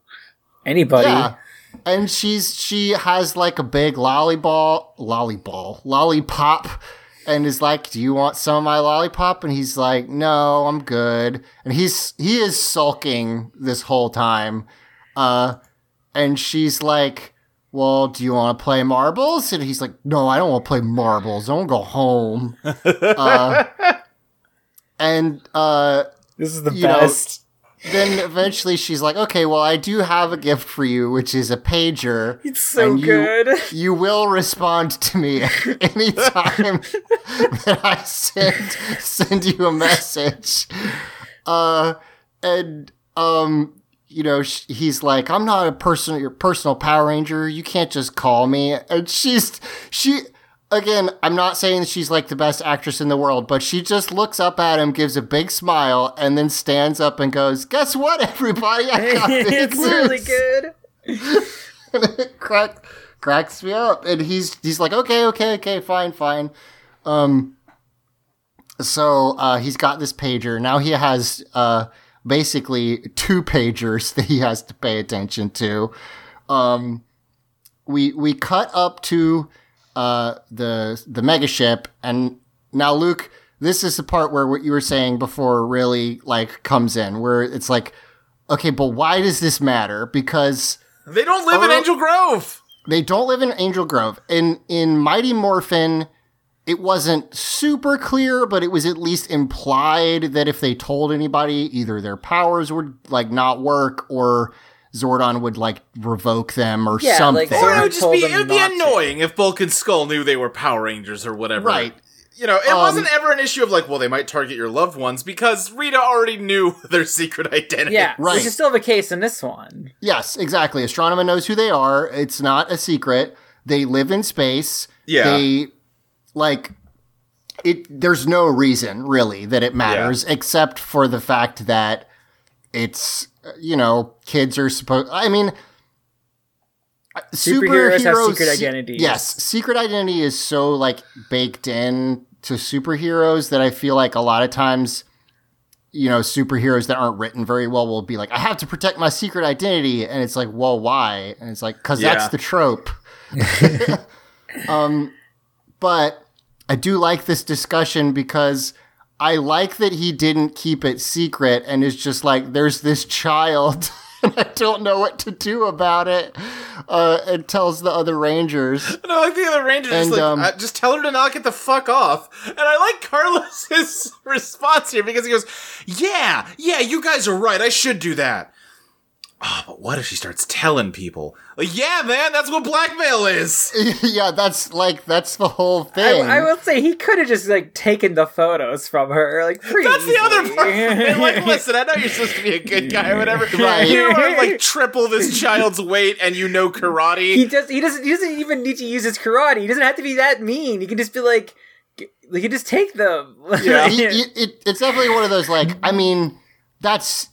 anybody. Yeah. And she's she has like a big lollyball lollyball lollipop and is like, Do you want some of my lollipop? And he's like, No, I'm good. And he's he is sulking this whole time. Uh and she's like, Well, do you want to play marbles? And he's like, No, I don't want to play marbles. I want to go home. [laughs] uh, and uh This is the You know, best. then eventually she's like, okay, well, I do have a gift for you, which is a pager. it's so and you- good. [laughs] You will respond to me [laughs] anytime that I send send you a message. Uh, and um, you know, sh- he's like, I'm not a personal your personal Power Ranger. You can't just call me. And she's she. Again, I'm not saying that she's like the best actress in the world, but she just looks up at him, gives a big smile, and then stands up and goes, "Guess what, everybody? I got [laughs] big it's really news." good. [laughs] and it crack, cracks me up. And he's he's like, okay, okay, okay, fine, fine. Um, so uh, he's got this pager now. He has uh basically two pagers [laughs] that he has to pay attention to. Um, we we cut up to uh the the mega ship, and now Luke. This is the part where what you were saying before really like comes in, where it's like, okay, but why does this matter? Because They don't live in Oh. Angel Grove. they don't live in Angel Grove. In in Mighty Morphin, it wasn't super clear, but it was at least implied that if they told anybody, either their powers would like not work or Zordon would like revoke them or Yeah, something. like, Or it would just be it would be not to. annoying if Bulk and Skull knew they were Power Rangers or whatever. Right. You know, it Um, wasn't ever an issue of like, well, they might target your loved ones because Rita already knew [laughs] their secret identity. Yeah, Right. which is still the case in this one. Yes, exactly. Astronema knows who they are. It's not a secret. They live in space. Yeah. They like it there's no reason really that it matters except for the fact that it's you know, kids are supposed I mean Superheroes have superheroes- secret identities. Yes, secret identity is so like baked in to superheroes that I feel like a lot of times you know, superheroes that aren't written very well will be like, I have to protect my secret identity. And it's like, well, why? And it's like, because Yeah. that's the trope. [laughs] [laughs] um, but I do like this discussion because I like that he didn't keep it secret and is just like, there's this child. [laughs] and I don't know what to do about it. Uh, and tells the other Rangers. No, like the other Ranger just like, um, uh, just tell her to not get the fuck off. And I like Carlos's [laughs] response here because he goes, "Yeah, yeah, you guys are right. I should do that." Oh, but what if she starts telling people? Like, yeah, man, that's what blackmail is. [laughs] yeah, that's like that's the whole thing. I will say he could have just like taken the photos from her, like pretty [laughs] That's the other easily. part. And, like, listen, I know you're supposed to be a good guy or whatever. [laughs] Right. You are like triple this child's weight, and you know karate. he does. He doesn't. He doesn't even need to use his karate. He doesn't have to be that mean. He can just be like, he can just take them. Yeah. He- he- it- it's definitely one of those like I mean that's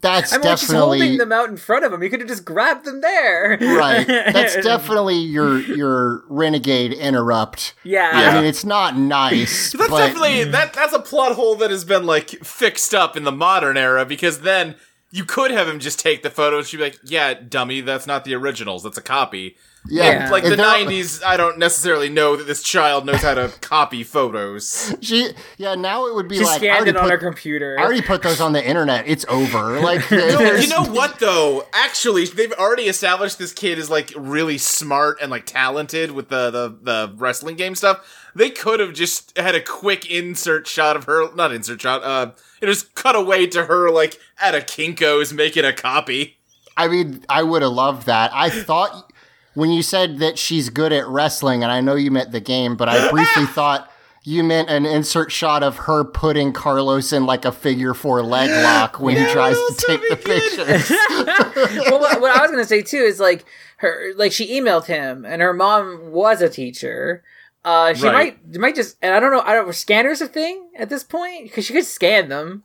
that's I mean, like, she's holding them out in front of him. He could have just grabbed them there. right. That's [laughs] definitely your your renegade interrupt. Yeah. I mean, it's not nice. [laughs] That's but definitely that. That's a plot hole that has been like fixed up in the modern era because then you could have him just take the photos. She'd be like, "Yeah, dummy, that's not the originals. That's a copy." Yeah, Yeah. Like the if there- '90s, I don't necessarily know that this child knows how to copy photos. [laughs] She yeah. Now it would be She like I scanned already, it on put, her computer. I already put those on the internet. It's over. [laughs] Like No, you know what though? Actually, they've already established this kid is like really smart and like talented with the the, the wrestling game stuff. They could have just had a quick insert shot of her, not insert shot, uh, it was cut away to her like at a Kinko's making a copy. I mean, I would have loved that. I thought when you said that she's good at wrestling, and I know you meant the game, but I briefly [laughs] thought you meant an insert shot of her putting Carlos in like a figure four leg lock when he [gasps] tries to take the good. pictures. [laughs] well, what, what I was gonna say too is like her, like she emailed him, and her mom was a teacher. Uh, she Right. might, might just, and I don't know, I don't. Were scanners a thing at this point? Because she could scan them.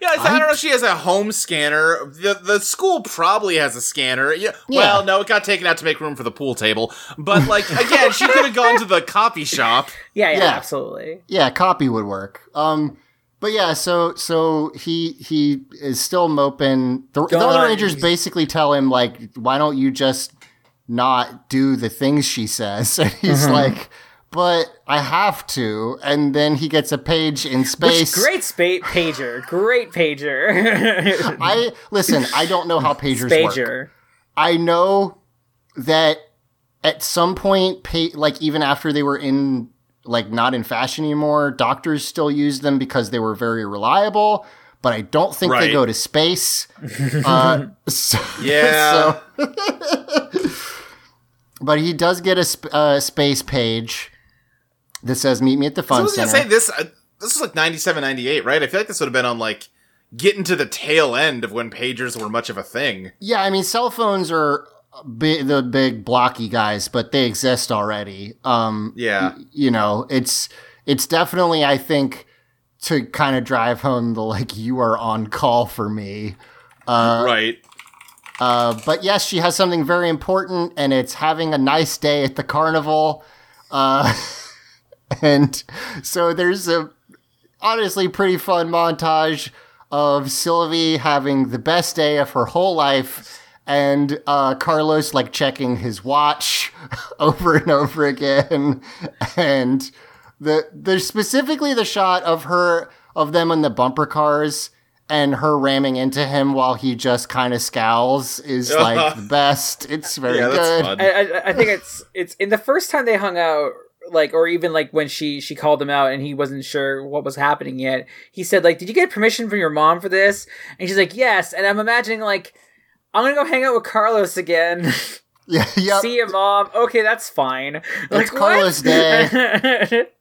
Yeah, I, I- I don't know she has a home scanner. The the school probably has a scanner. Yeah. Yeah. Well, no, it got taken out to make room for the pool table. But like again, she could have gone to the copy shop. [laughs] Yeah, yeah, Yeah. absolutely. yeah, copy would work. Um, but yeah, so so he he is still moping. The, the other Rangers basically tell him like, why don't you just not do the things she says? [laughs] And he's like, but I have to. And then he gets a page in Which, space. great spa- pager, great pager, [laughs] I listen. I don't know how pagers work. pager. I know that at some point, pa- like even after they were in, like not in fashion anymore, doctors still used them because they were very reliable. But I don't think they go to space. [laughs] uh, so, Yeah. so- [laughs] but he does get a sp- uh, space page that says "Meet me at the fun. So I was gonna center." say this. Uh, this was like 97, 98, right? I feel like this would have been on like getting to the tail end of when pagers were much of a thing. Yeah, I mean, cell phones are big, the big blocky guys, but they exist already. Um, Yeah. you know, it's it's definitely I think to kind of drive home the like you are on call for me. right. Uh, but yes, she has something very important, and it's having a nice day at the carnival. Uh, [laughs] [laughs] and so there's a honestly pretty fun montage of Sylvie having the best day of her whole life. And uh, Carlos like checking his watch [laughs] over and over again, and the there's specifically the shot of her of them in the bumper cars and her ramming into him while he just kind of scowls is like [laughs] the best. It's very Yeah, that's good. fun. I, I, I think it's it's in the first time they hung out, like, or even like when she she called him out and he wasn't sure what was happening yet. He said like, "Did you get permission from your mom for this?" And she's like, "Yes." And I'm imagining like, I'm gonna go hang out with Carlos again. [laughs] Yeah, [laughs] yep. See you, mom. Okay, that's fine. Like, what? Carlos Day. [laughs]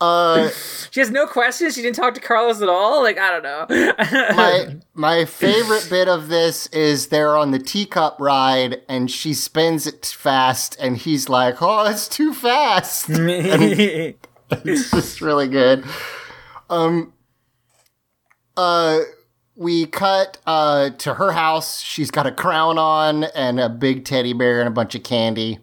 Uh, [laughs] she has no questions. She didn't talk to Carlos at all. Like, I don't know. [laughs] my my favorite bit of this is they're on the teacup ride and she spins it fast and he's like, "Oh, it's too fast." [laughs] it's just really good. Um uh we cut uh to her house. She's got a crown on and a big teddy bear and a bunch of candy.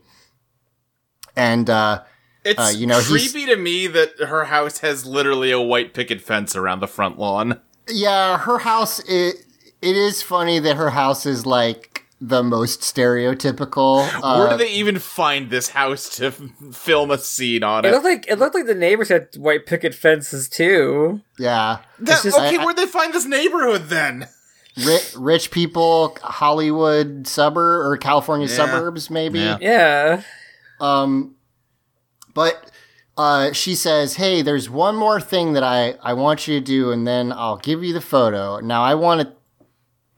And uh It's Uh, you know, creepy to me that her house has literally a white picket fence around the front lawn. Yeah, her house. It it is funny that her house is like the most stereotypical. Where Uh, do they even find this house to f- film a scene on it it? looked like it looked like the neighbors had white picket fences too. yeah, That- just- okay, I- I- where'd they find this neighborhood then? rich, rich people, Hollywood suburb or California Yeah. suburbs, maybe. Yeah. Yeah. Um, but uh, she says, "Hey, there's one more thing that I I want you to do, and then I'll give you the photo. Now I want to."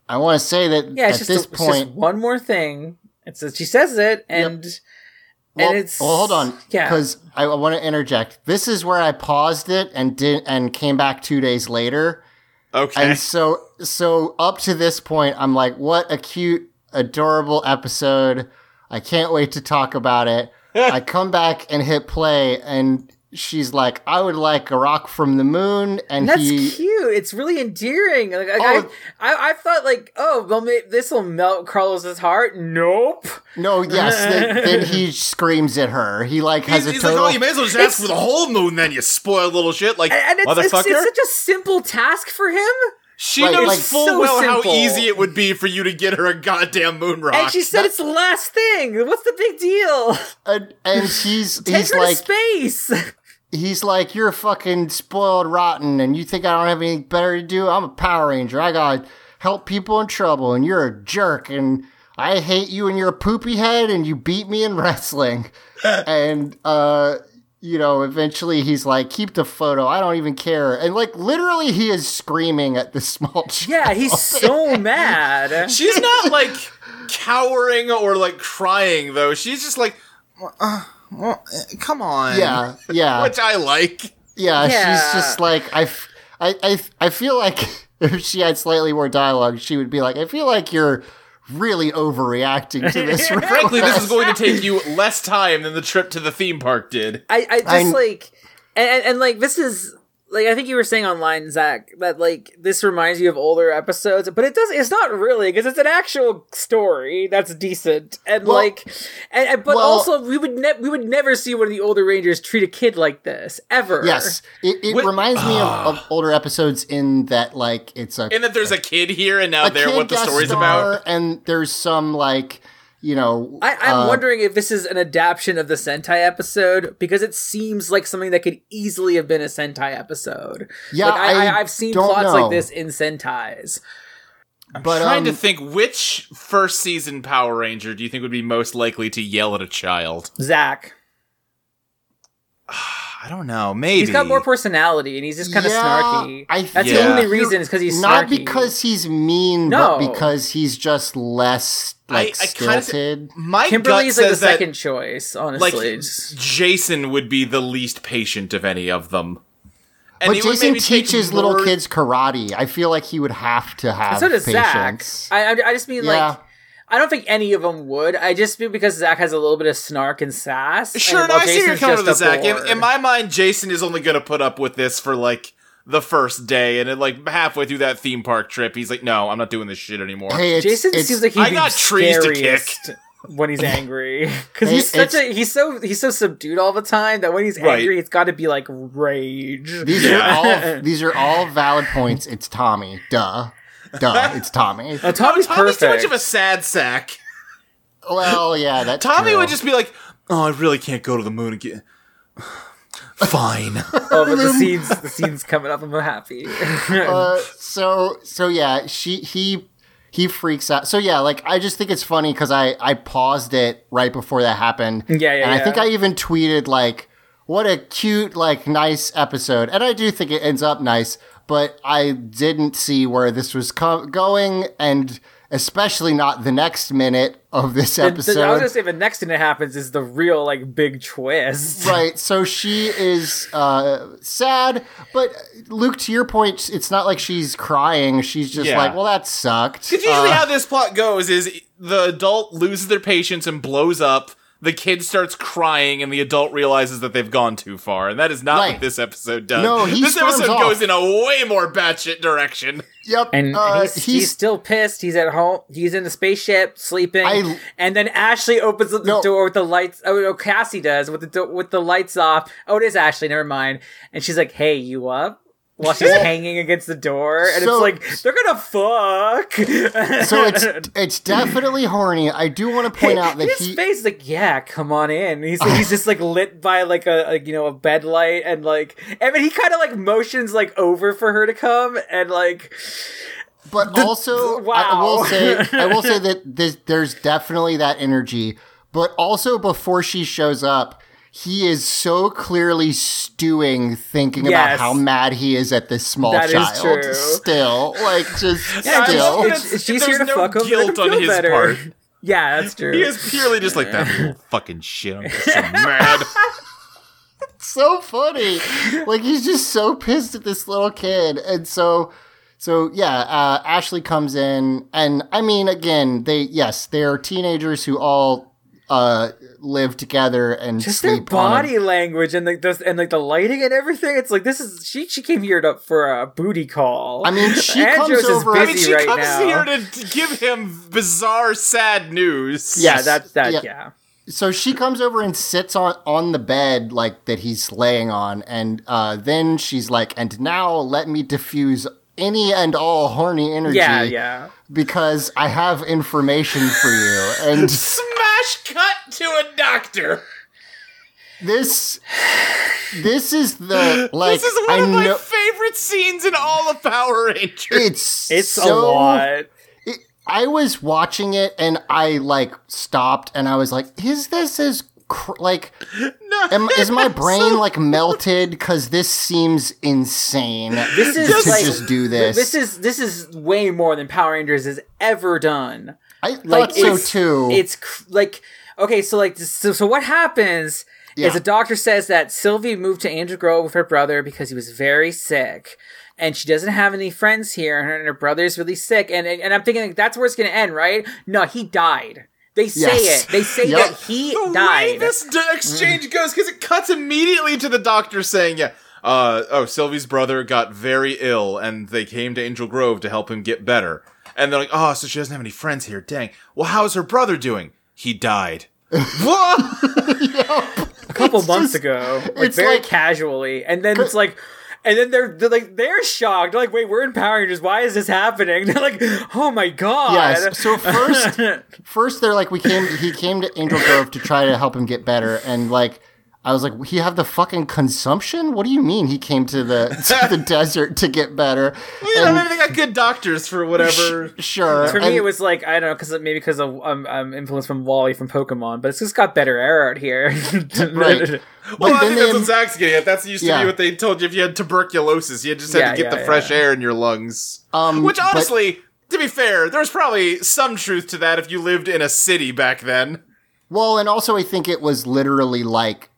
I want to say that Yeah, it's at just, this a- it's just one more thing. It says she says it, and well, and it's well, hold on, yeah. because I, I want to interject. This is where I paused it and did and came back two days later. Okay. And so, so up to this point, I'm like, what a cute, adorable episode. I can't wait to talk about it. I come back and hit play, and she's like, I would like a rock from the moon. And That's he, cute. It's really endearing. Like, like, Oh. I, I, I thought like, oh, well, this will melt Carlos's heart. Nope. no, yes, [laughs] then, then he screams at her. He like has He's, a he's total. like, oh, you may as well just ask for the whole moon then, you spoiled little shit. Like, And it's, it's, motherfucker. it's such a simple task for him. She Like- knows like, full so well simple. how easy it would be for you to get her a goddamn moon rock. And she said it's the last thing. What's the big deal? and, and [laughs] he's Take he's her like to space. he's like you're fucking spoiled rotten, and you think I don't have anything better to do? I'm a Power Ranger. I gotta help people in trouble, and you're a jerk, and I hate you, and you're a poopy head, and you beat me in wrestling, [laughs] and uh. You know, eventually he's like, keep the photo. I don't even care. And like, literally, he is screaming at the [laughs] small child. yeah, he's so [laughs] mad. She's not [laughs] like cowering or like crying though. She's just like, uh, well, uh, come on. Yeah, yeah. Which I like. Yeah, Yeah. she's just like I, f- I, I, I feel like if she had slightly more dialogue, she would be like, I feel like you're really overreacting to this. [laughs] Frankly, this is going to take you less time than the trip to the theme park did. I, I just I'm- like, and, and, and like this is like I think you were saying online, Zach, that like this reminds you of older episodes, but it does. It's not really because it's an actual story that's decent and Well- like, and, and- but well- also we would ne- we would never see one of the older Rangers treat a kid like this ever. Yes, it, it Wait- reminds me of, of ah. older episodes in that like it's a, And that there's a kid here and now a there what the story's star, about. and there's some like you know. I, I'm uh, wondering if this is an adaptation of the Sentai episode because it seems like something that could easily have been a Sentai episode. Yeah, like, I, I I, I've seen plots know. like this in Sentais. I'm but trying um, to think which first season Power Ranger do you think would be most likely to yell at a child? Zach. I don't know. Maybe He's got more personality and he's just kind of Yeah, snarky. I That's the only reason is because he's not snarky. because he's mean, No. but because he's just less like I kinda- My Kimberly gut is like the says that second choice, like honestly. Jason would be the least patient of any of them. And But Jason maybe take teaches little kids karate. I feel like he would have to have so does patience. Zach. I, I, I just mean Yeah. like I don't think any of them would. I just mean because Zach has a little bit of snark and sass. Sure, and no, while I see where you're Jason's coming just with Zach. In, in my mind, Jason is only going to put up with this for like the first day, and then like halfway through that theme park trip, he's like, "No, I'm not doing this shit anymore." Hey, it's, Jason it's, seems like he'd I got trees to kick. when he's angry [laughs] because he's such a he's so he's so subdued all the time that when he's Right. angry, it's got to be like rage. these are all [laughs] these are all valid points. It's Tommy. Duh. Duh. It's Tommy. [laughs] Oh, Tommy's, Tommy's perfect. too much of a sad sack. Well, yeah, that's Tommy true. would just be like, "Oh, I really can't go to the moon again." [sighs] Fine. [laughs] oh, but the scenes the scenes coming up. I'm happy. uh, so so yeah, she he he freaks out. So yeah, like I just think it's funny because I I paused it right before that happened. Yeah, yeah, And I yeah. think I even tweeted like, "What a cute like nice episode," and I do think it ends up nice, but I didn't see where this was co- going, and especially not the next minute of this The- the- episode. I was gonna say the next thing that happens is the real like big twist. [laughs] Right. So she is uh, sad, but Luke, to your point, it's not like she's crying. She's just Yeah. like, "Well, that sucked." Because usually Uh, how this plot goes is the adult loses their patience and blows up. The kid starts crying, and the adult realizes that they've gone too far, and that is not Right. what this episode does. No, he this episode off. goes in a way more batshit direction. yep. And uh, he's, he's still pissed. He's at home. He's in the spaceship sleeping. I- and then Ashley opens up the No. door with the lights. Oh, no, Cassie does with the do- with the lights off. Oh, it is Ashley. Never mind. And she's like, "Hey, you up?" While she's [laughs] hanging against the door, and So- it's like they're gonna fuck. so it's [laughs] it's definitely horny. I do want to point out that his he face is like, yeah, come on in. He's [laughs] he's just like lit by like a, a you know a bed light and like, I mean, he kind of like motions like over for her to come and like, But also, I, I will say, I will say that this, there's definitely that energy. But also, before she shows up, he is so clearly stewing, thinking Yes. about how mad he is at this small That is child. true. Still, like just [laughs] Yeah, still. it's, it's, she's There's here to no fuck him. guilt on his better. part. [laughs] Yeah, that's true. He is purely just like that little [laughs] fucking shit. I'm just so mad. so funny. like he's just so pissed at this little kid, and so so yeah. Uh, Ashley comes in, and I mean, again, they yes, they are teenagers who all uh live together and just their sleep on a- body language and like the and like the lighting and everything. It's like this is she. She came here to, for a booty call. I mean, [laughs] she Andros comes over- is I mean, she right comes now. here to, to give him bizarre, sad news. yeah, that's that. Yeah. Yeah. so she comes over and sits on on the bed like that he's laying on and uh then she's like and now let me diffuse any and all horny energy Yeah, yeah. because i have information for you and [laughs] Smash cut to a doctor. this this is the [laughs] like this is one i of my know favorite scenes in all of Power Rangers. it's It's so, a lot. it- i was watching it and i like stopped and i was like is this as cr- like [laughs] no, Am, is my brain so- like melted? Because this seems insane. This is to like just do this. This is this is way more than Power Rangers has ever done. I thought Like so it's, too. It's cr- like okay, so like so, so what happens Yeah. is a doctor says that Sylvie moved to Angel Grove with her brother because he was very sick. And she doesn't have any friends here, and her, and her brother's really sick. And, and I'm thinking like, that's where it's going to end, right? No, he died. They say Yes. it. They say Yep. that he the way died. this d- exchange goes because it cuts immediately to the doctor saying, "Yeah, uh, oh, Sylvie's brother got very ill, and they came to Angel Grove to help him get better." And they're like, "Oh, so she doesn't have any friends here. Dang. Well, how's her brother doing? He died." [laughs] what? a couple It's months just- ago, like it's very like- casually, and then it's like, and then they're, they're like they're shocked. They're like, wait, we're in Power Rangers. Why is this happening? [laughs] They're like, oh my god. yes. So [laughs] first, first they're like, we came. He came to Angel Grove to try to help him get better, and like. I was like, he have the fucking consumption? What do you mean he came to the [laughs] to the desert to get better? You know, And- maybe they got good doctors for whatever. sure. For me, it was like I don't know, because maybe because of um, um, influence from Wally from Pokemon, but it's just got better air out here. [laughs] Right. Well, I then think they- that's what Zach's getting at. That's used to Yeah. be what they told you if you had tuberculosis. You just had Yeah, to get yeah, the fresh yeah. air in your lungs. Um, Which but- honestly, to be fair, there's probably some truth to that if you lived in a city back then. Well, and also I think it was literally like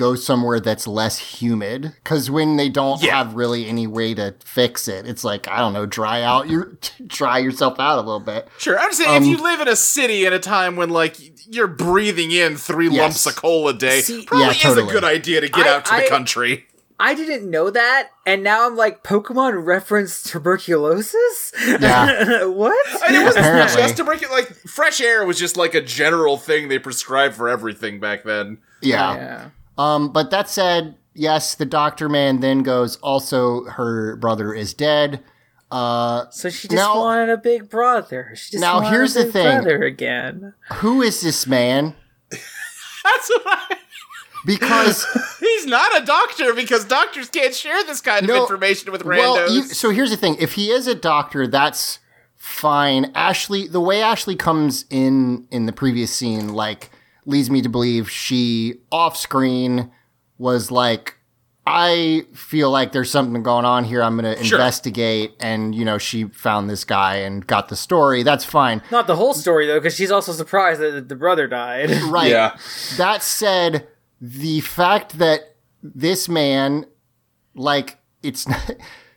go somewhere that's less humid because when they don't Yeah. have really any way to fix it, it's like I don't know, dry out your [laughs] dry yourself out a little bit. Sure, I'm just saying Um, if you live in a city at a time when like you're breathing in three Yes. lumps of coal a day, See- probably Yeah, is totally. a good idea to get I- out to the country. I didn't know that, and now I'm like, Pokemon reference tuberculosis. Yeah. [laughs] what? And it wasn't Apparently. just to break it. Like fresh air was just like a general thing they prescribed for everything back then. Yeah. yeah. Um, but that said, yes, the doctor man then goes. Also, her brother is dead. Uh, So she just Now- wanted a big brother. She just Now, wanted here's a the thing. brother again. who is this man? [laughs] That's what I. Because [laughs] He's not a doctor because doctors can't share this kind of information with randos. Well, you, so here's the thing: if he is a doctor, that's fine. Ashley, the way Ashley comes in in the previous scene, like leads me to believe she off screen was like, I feel like there's something going on here. I'm going to Sure. investigate, and you know, she found this guy and got the story. That's fine, Not the whole story though, because she's also surprised that the brother died. [laughs] right? Yeah. That said, the fact that this man, like, it's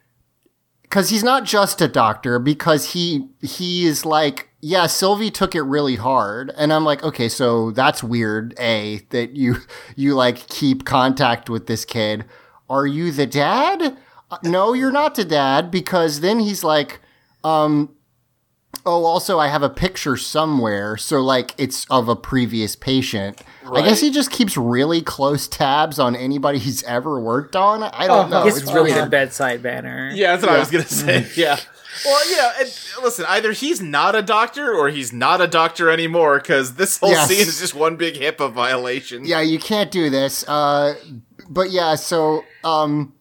[laughs] because he's not just a doctor, because he he is like, yeah, Sylvie took it really hard, and I'm like, okay, so that's weird. A that you [laughs] you like keep contact with this kid. Are you the dad? Uh, No, you're not the dad, because then he's like, um, oh, also I have a picture somewhere, so like it's of a previous patient. I guess he just keeps really close tabs on anybody he's ever worked on. I don't know. It's, really weird. the bedside banner. Yeah, that's what I was gonna say. Yeah. Well, you know, and listen, either he's not a doctor or he's not a doctor anymore because this whole Yes. scene is just one big HIPAA violation. yeah, you can't do this. Uh, but yeah, so um,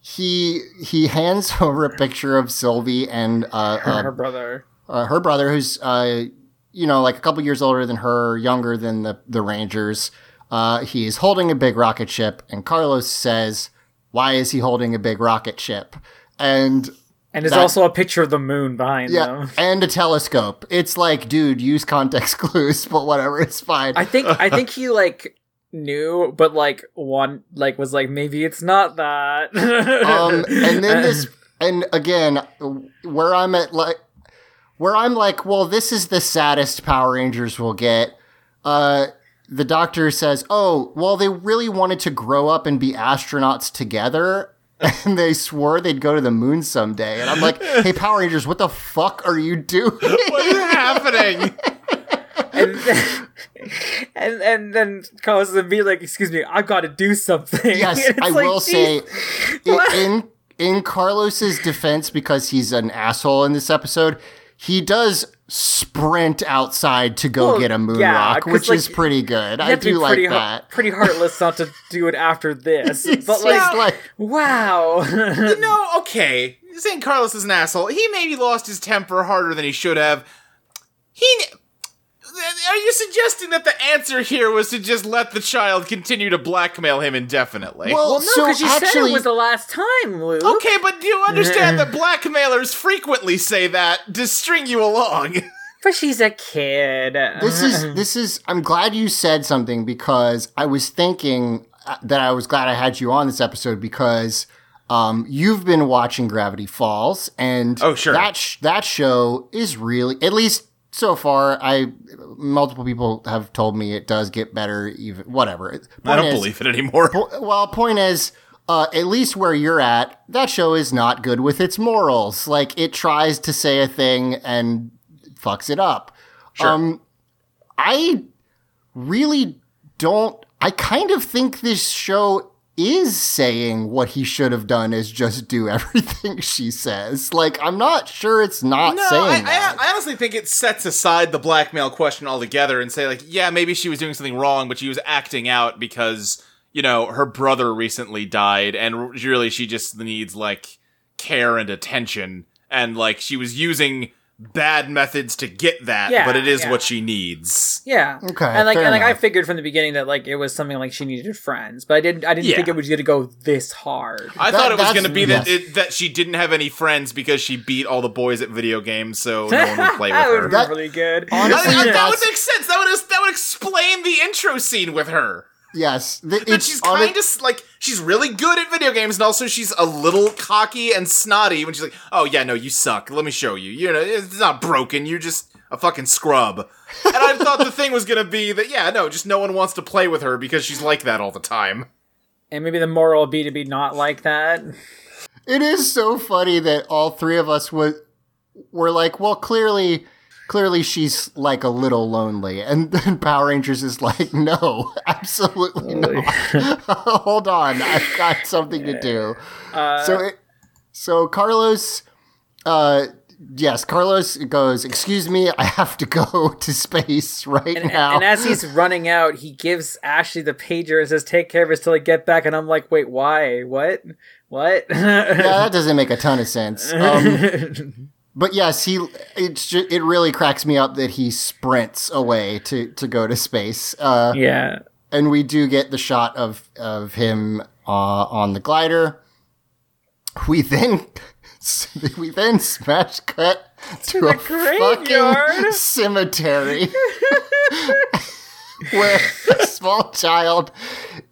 he he hands [laughs] over a picture of Sylvie and uh, uh, Her brother. uh, her brother, who's uh, you know like a couple years older than her, younger than the the Rangers. Uh, he is holding a big rocket ship, and Carlos says, "Why is he holding a big rocket ship?" And And there's That- also a picture of the moon behind yeah, them. [laughs] and a telescope. It's like, dude, use context [laughs] clues, but whatever, it's fine. I think I think [laughs] he like knew, but like one like was like maybe it's not that. um, and then this, and again, where I'm at, like, where I'm like, well, this is the saddest Power Rangers will get. Uh, the doctor says, "Oh, well, they really wanted to grow up and be astronauts together." [laughs] And they swore they'd go to the moon someday. And I'm like, hey, Power Rangers, what the fuck are you doing? [laughs] What is happening? [laughs] and, and and then Carlos would be like, "Excuse me, I've got to do something." yes, I like, will geez, say, in, in in Carlos's defense, because he's an asshole in this episode, he does sprint outside to go Well, get a moon yeah, rock, 'cause, which like, is pretty good. I have to be do like pretty, heart- that. pretty heartless not to do it after [laughs] this. But like, just like, wow. [laughs] no, okay. St. Carlos is an asshole. He maybe lost his temper harder than he should have. He. Are you suggesting that the answer here was to just let the child continue to blackmail him indefinitely? well, well, no, so because you said actually, it was the last time, Luke. okay, but do you understand that [laughs] blackmailers frequently say that to string you along? [laughs] But she's a kid. this is [laughs] this is. I'm glad you said something because I was thinking uh, that I was glad I had you on this episode because. Um, you've been watching Gravity Falls, and Oh, sure. that sh- that show is really, at least so far. I multiple people have told me it does get better. Even whatever. I don't is- believe it anymore. Po- Well, point is, uh, at least where you're at, that show is not good with its morals. Like it tries to say a thing and fucks it up. Sure. Um, I really don't. I kind of think this show is saying what he should have done is just do [laughs] everything she says. Like I'm not sure it's not No, I, saying that. I, I honestly think it sets aside the blackmail question altogether and say like, yeah, maybe she was doing something wrong, but she was acting out because you know her brother recently died, and really she just needs like care and attention, and like she was using bad methods to get that, Yeah, but it is yeah. what she needs. Yeah. Okay, And like, and like, I figured from the beginning that like it was something like she needed friends, but I didn't. I didn't Yeah. think it was going to go this hard. I That- thought it was going to be that it, that she didn't have any friends because she beat all the boys at video games, so no one would play [laughs] with that would her. That- really good. Honestly, I- I- that would make sense. That would that would explain the intro scene with her. yes, th- That it's she's kind of like she's really good at video games, and also she's a little cocky and snotty when she's like, "Oh yeah, no, you suck. Let me show you. You know, it's not broken. You're just a fucking scrub." And I thought the thing was gonna be that, yeah, no, just no one wants to play with her because she's like that all the time. and maybe the moral would be to be not like that. It is so funny that all three of us would were like, well, clearly, clearly she's like a little lonely, and [laughs] then Power Rangers is like, no, [laughs] absolutely not. [laughs] Hold on, I've got something to do. so, it, so Carlos, uh. Yes, Carlos goes, Excuse me, I have to go to space right And, now. and as he's running out, he gives Ashley the pager and says, "Take care of us till I get back." And I'm like, "Wait, why? What? What?" yeah, that doesn't make a ton of sense. Um, But yes, he it's ju- it really cracks me up that he sprints away to to go to space. Uh, yeah. and we do get the shot of of him uh, on the glider. We then [laughs] we then smash cut to, the a fucking cemetery. [laughs] Where a small child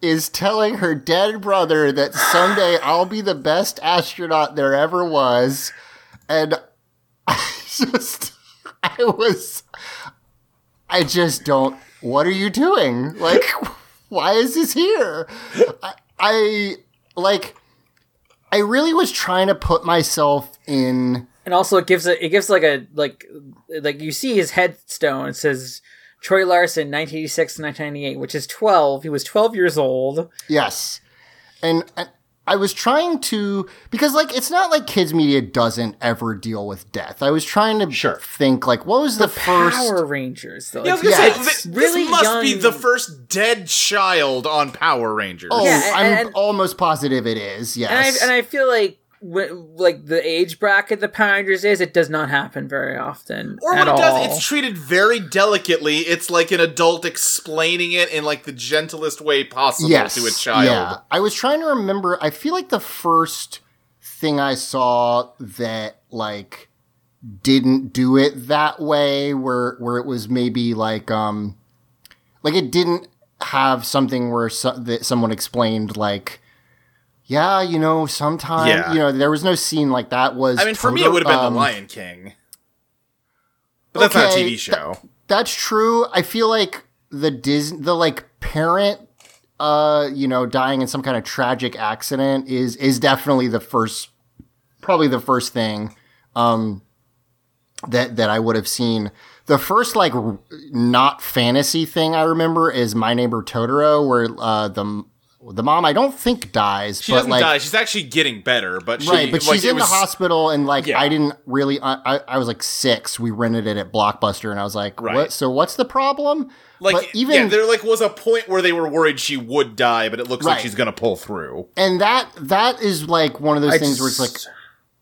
is telling her dead brother that someday I'll be the best astronaut there ever was. And I [laughs] just, I was, I just don't, what are you doing? Like, [laughs] why is this here? I, I like, I really was trying to put myself in, And also, it gives a it gives like a like like you see his headstone. It says Troy Larson, 1986 to 1998, which is 12. He was 12 years old. yes. And, and I was trying to, because like, it's not like kids media doesn't ever deal with death. I was trying to Sure. think like, what was the, first, Power Rangers, though. Yeah, I was Like, gonna Yeah, say, it's thi- this really must be the first dead child on Power Rangers. oh, Yeah, I'm and- almost positive it is, and I and I feel like wh- like the age bracket the Power Rangers is, it does not happen very often. Or at when it all. does, it's treated very delicately. It's like an adult explaining it in like the gentlest way possible yes, to a child. Yeah, I was trying to remember. I feel like the first thing I saw that like didn't do it that way, where where it was maybe like um like it didn't have something where so, that someone explained like. Yeah, you know, sometimes Yeah. you know there was no scene like that. Was I mean, for me, it would have been um, The Lion King. But that's not a TV show. That's true. I feel like the Disney, the like parent, uh, you know, dying in some kind of tragic accident is is definitely the first, probably the first thing, um, that that I would have seen. The first like r- not fantasy thing I remember is My Neighbor Totoro, where uh the the mom I don't think dies, she but doesn't like die. She's actually getting better, but she, right, but like, she's in was- the hospital, and like Yeah. I didn't really. I, I I was like six. We rented it at Blockbuster, and I was like, Right. "What? So what's the problem?" Like but even yeah, there like was a point where they were worried she would die, but it looks like she's gonna pull through. and that that is like one of those I things where it's like,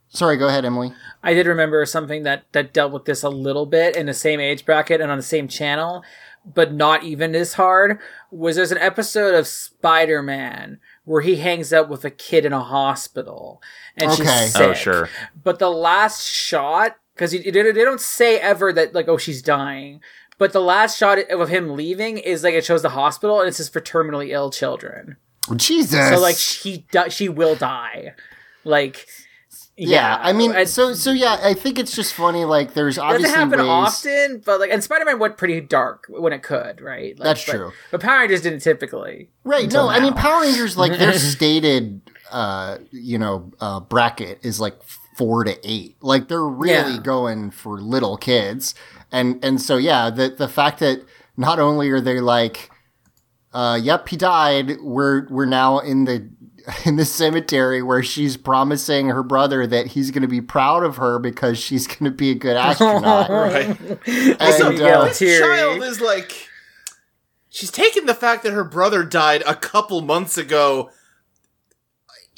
sorry, go ahead, Emily. I did remember something that that dealt with this a little bit in the same age bracket and on the same channel, but not even as hard. Was there's an episode of Spider Man where he hangs out with a kid in a hospital and Okay. she's Oh, sick. But the last shot, because they they don't say ever that like oh she's dying, but the last shot of him leaving is like it shows the hospital and it says for terminally ill children. Jesus. So like she di- she will die, like. Yeah, I mean, and- so so yeah, I think it's just funny. Like, there's obviously doesn't happen ways. often, but like, and Spider Man went pretty dark when it could, right? Like, That's but- true. But Power Rangers didn't typically. Right. No, I mean. Power Rangers like their [laughs] stated uh you know uh bracket is like 4 to 8. Like they're really Yeah. going for little kids. And and so yeah, the the fact that not only are they like uh yep, he died, we're we're now in the [laughs] in the cemetery where she's promising her brother that he's going to be proud of her because she's going to be a good astronaut. [laughs] Right. [laughs] and, Miguel uh, this child is like she's taking the fact that her brother died a couple months ago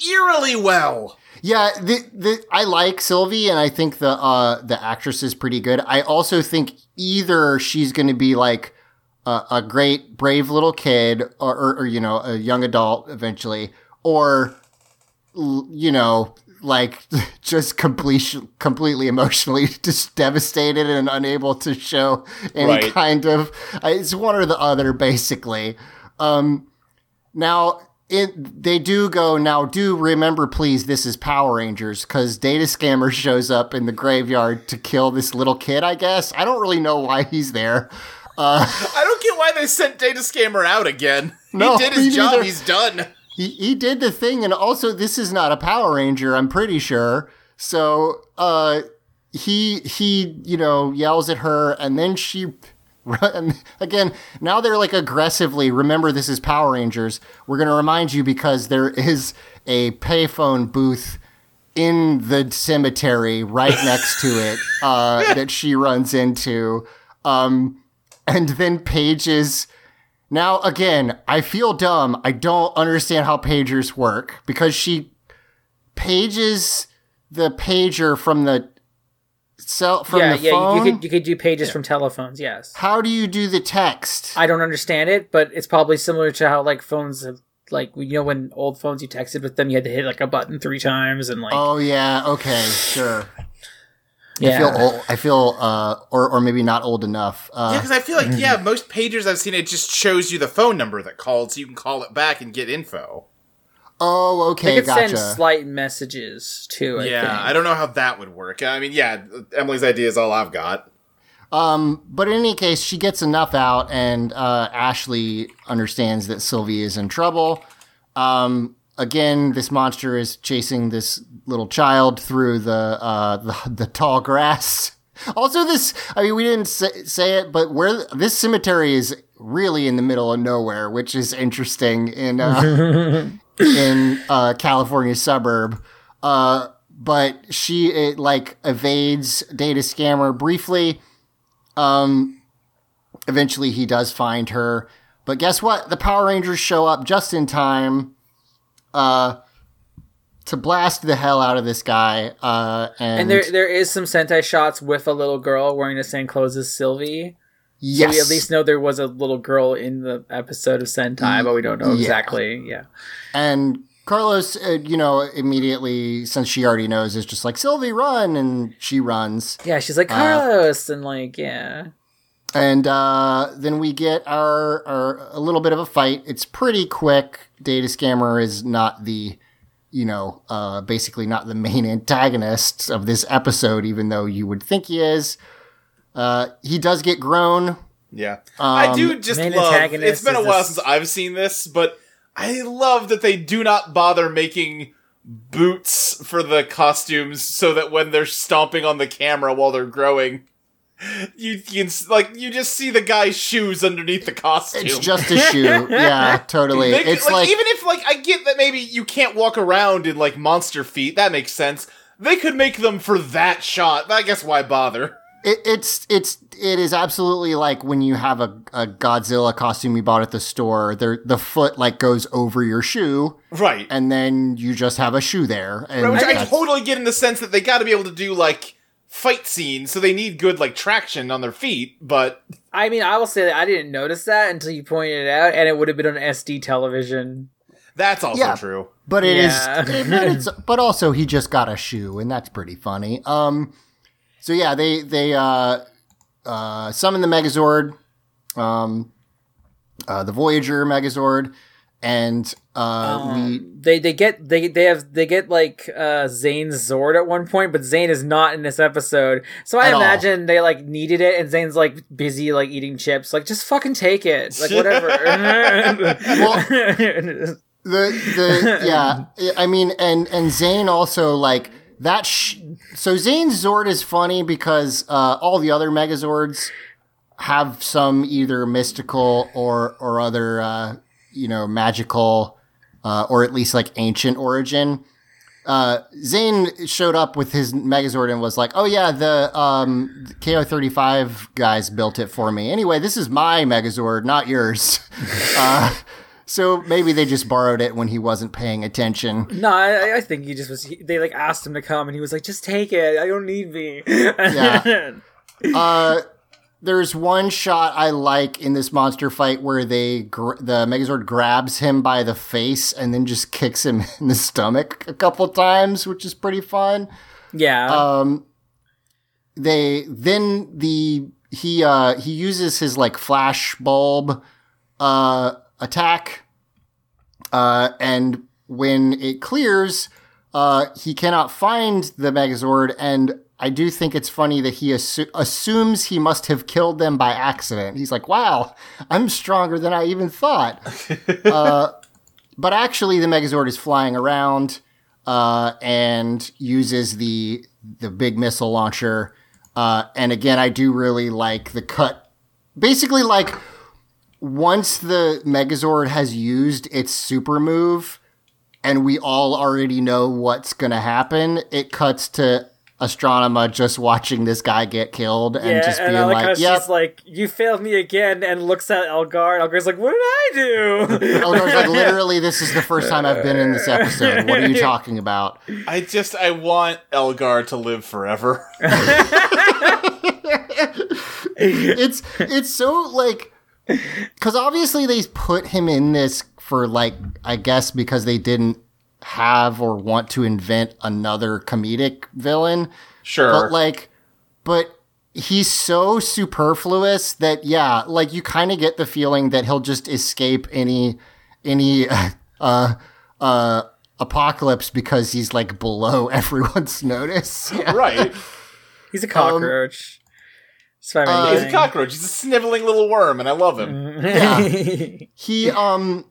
eerily well. Yeah, the, the I like Sylvie, and I think the uh, the actress is pretty good. I also think either she's going to be like a, a great brave little kid, or, or, or you know a young adult eventually, or you know like [laughs] just completely completely emotionally [laughs] just devastated and unable to show any Right. kind of it's one or the other basically. Um, now, it they do go now. Do remember, please, this is Power Rangers because Data Scammer [laughs] shows up in the graveyard to kill this little kid. I guess I don't really know why he's there. I don't get why they sent Data Scammer out again. No, he did his job. neither. He's done. He he did the thing, and also this is not a Power Ranger. I'm pretty sure. So, uh, he he you know yells at her, and then she. [laughs] Run, again, now they're like aggressively. Remember, this is Power Rangers. We're going to remind you because there is a payphone booth in the cemetery right [laughs] next to it uh, that she runs into. Um, and then pages. Now, again, I feel dumb. I don't understand how pagers work because she pages the pager from the cell from yeah, the yeah. phone. You could you could do pages from telephones. Yes, how do you do the text? I don't understand it, but it's probably similar to how like phones have like you know when old phones you texted with them you had to hit like a button three times and like oh yeah, okay, sure. Yeah. I feel old. I feel uh, or or maybe not old enough. Yeah, Uh, because I feel like yeah, [clears throat] most pagers I've seen it just shows you the phone number that called, so you can call it back and get info. oh, They okay, could gotcha. send slight messages too. I yeah, think. I don't know how that would work. I mean, yeah, Emily's idea is all I've got. Um, but in any case, she gets enough out, and uh, Ashley understands that Sylvie is in trouble. Um, again, this monster is chasing this little child through the uh, [laughs] the, the tall grass. [laughs] Also, this I mean, we didn't say, say it, but where this cemetery is really in the middle of nowhere, which is interesting in uh, [laughs] in uh, California suburb. Uh, but she it, like evades data scammer briefly. Um, eventually he does find her, but guess what? The Power Rangers show up just in time. Uh, to blast the hell out of this guy. Uh, and, And there there is some Sentai shots with a little girl wearing the same clothes as Sylvie. yes, We at least know there was a little girl in the episode of Sentai, but we don't know Yeah. exactly. Yeah. and Carlos, uh, you know, immediately since she already knows, is just like Sylvie, run, and she runs. Yeah, she's like Uh, Carlos and like, yeah. And uh, then we get our, our a little bit of a fight. It's pretty quick. Data Scammer is not the, you know, uh, basically not the main [laughs] antagonist of this episode, even though you would think he is. Uh, he does get grown. Yeah. I Um, do just love it's been a while this- since I've seen this, but I love that they do not bother making boots for the costumes so that when they're stomping on the camera while they're growing, you can like you just see the guy's shoes underneath the costume. It's just a shoe. yeah, [laughs] totally. They it's like, like, even if like I get that maybe you can't walk around in like monster feet, that makes sense. They could make them for that shot. I guess why bother? it, it's it's it is absolutely like when you have a, a Godzilla costume you bought at the store. There, the foot like goes over your shoe, Right. and then you just have a shoe there. And Which I totally get in the sense that they got to be able to do like fight scenes, so they need good like traction on their feet. But I mean, I will say that I didn't notice that until you pointed it out, and it would have been on SD television. that's also Yeah. true. But it is, Yeah. it- [laughs] but it's, but also he just got a shoe, and that's pretty funny. Um, so yeah, they they uh, uh, summon the Megazord, um, uh, the Voyager Megazord, and uh, we They they get they they have they get like uh Zhane's Zord at one point, but Zhane is not in this episode. So I At all. imagine they like needed it, and Zhane's like busy like eating chips. Like just fucking take it, like whatever. [laughs] [laughs] the the yeah, I mean, and and Zhane also like that. Sh- so Zhane's Zord is funny because uh, all the other Megazords have some either mystical or or other uh, you know magical uh, or at least like ancient origin. Uh, Zhane showed up with his Megazord and was like, "Oh yeah, the um, KO35 guys built it for me. Anyway, this is my Megazord, not yours." [laughs] uh, so maybe they just borrowed it when he wasn't paying attention. no, I, I think he just was. He, they like asked him to come, and he was like, "Just take it. I don't need me." [laughs] Yeah. Uh, there's one shot I like in this monster fight where they gr- the Megazord grabs him by the face and then just kicks him [laughs] in the stomach a couple times, which is pretty fun. yeah. Um, they then the he uh he uses his like flash bulb uh attack uh and when it clears uh he cannot find the megazord and I do think it's funny that he assu- assumes he must have killed them by accident. He's like, "Wow, I'm stronger than I even thought." [laughs] uh, but actually, the Megazord is flying around uh, and uses the the big missile launcher. Uh, and again, I do really like the cut. Basically, like once the Megazord has used its super move, and we all already know what's gonna happen, it cuts to Astronema just watching this guy get killed and yeah, just being and I like, how like, "Yep." she's like, "You failed me again," and looks at Elgar. And Elgar's like, "What did I do?" Elgar's like, [laughs] literally, this is the first time I've been in this episode. What are you [laughs] talking about? I just I want Elgar to live forever. [laughs] it's it's so like because obviously they put him in this for like I guess because they didn't have or want to invent another comedic villain, Sure. but like, but he's so superfluous that yeah, like you kind of get the feeling that he'll just escape any any [laughs] uh uh apocalypse because he's like below [laughs] everyone's notice. Yeah. [laughs] right. He's a cockroach. Spider uh, He's a cockroach. He's a sniveling little worm, and I love him. Yeah. he um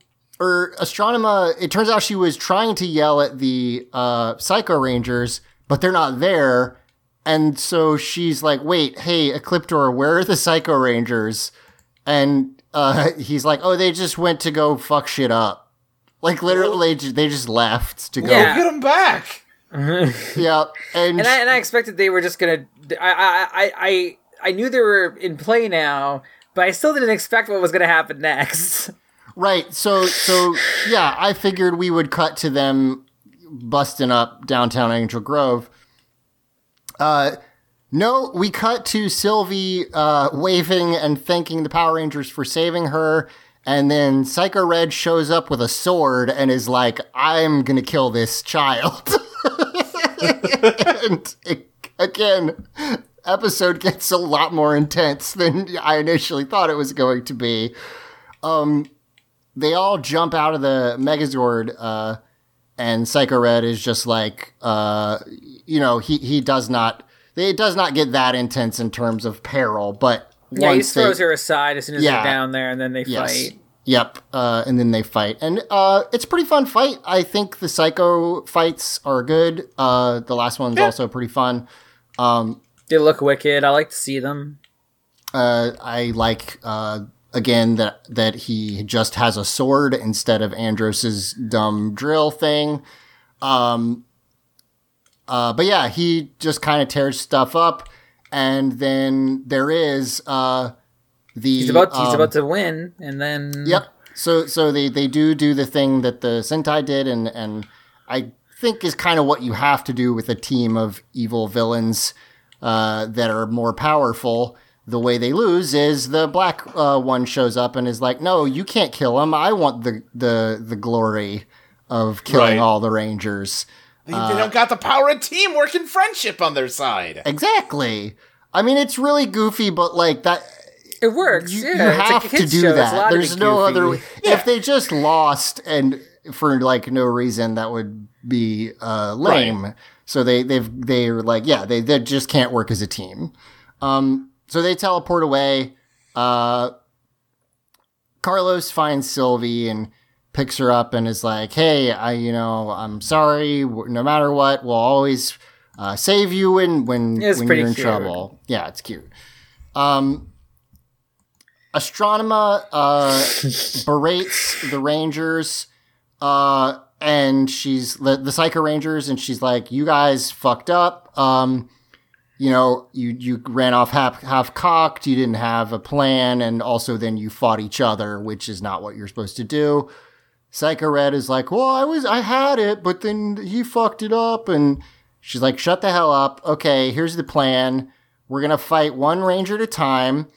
or Astronema it turns out she was trying to yell at the uh Psycho Rangers, but they're not there. And so she's like, "Wait, hey, Ecliptor, where are the Psycho Rangers?" And uh he's like, "Oh, they just went to go fuck shit up." Like literally they ju- they just left to go. Yeah. Get them back. [laughs] Yeah. And, and I and I expected they were just gonna. I I I I I knew they were in play now, but I still didn't expect what was gonna happen next. [laughs] Right. So so yeah, I figured we would cut to them busting up downtown Angel Grove. Uh, no, we cut to Sylvie uh, waving and thanking the Power Rangers for saving her. And then Psycho Red shows up with a sword and is like, I'm going to kill this child. [laughs] and it, again, episode gets a lot more intense than I initially thought it was going to be. Um, they all jump out of the Megazord, uh, and Psycho Red is just like, uh, you know, he, he does not, it does not get that intense in terms of peril, but Yeah, he throws they, her aside as soon as Yeah. they're down there, and then they Yes. fight. Yep. Uh, and then they fight. And uh, it's a pretty fun fight. I think the Psycho fights are good. Uh, the last one's also pretty fun. They look wicked. I like to see them. Uh, I like, uh, again, that, that he just has a sword instead of Andros's dumb drill thing. Um, uh, but yeah, he just kind of tears stuff up. And then there is uh, the. He's about he's um, about to win, and then Yep. So so they they do do the thing that the Sentai did, and and I think is kind of what you have to do with a team of evil villains uh, that are more powerful. The way they lose is the black uh, one shows up and is like, "No, you can't kill him. I want the the the glory of killing Right. all the Rangers." They, they don't got the power of teamwork and friendship on their side. Exactly. I mean, it's really goofy, but like that. it works. you, yeah, you have to do show. That. allowed to be There's no goofy. other way. If they just lost and for like no reason, that would be uh, lame. So they they've they're like, yeah, they they just can't work as a team. Um, so they teleport away. Uh, Carlos finds Sylvie and picks her up and is like, "Hey, I, you know, I'm sorry. No matter what, we'll always uh, save you when when It's when you're in cute. trouble." Yeah, it's cute. Um, Astronema uh, [laughs] berates the Rangers, uh, and she's the, the Psycho Rangers, and she's like, "You guys fucked up. Um, you know, you you ran off half half cocked. You didn't have a plan, and also then you fought each other, which is not what you're supposed to do." Psycho Red is like, "Well, I was I had it, but then he fucked it up," and she's like, "Shut the hell up. Okay, here's the plan. We're gonna fight one Ranger at a time."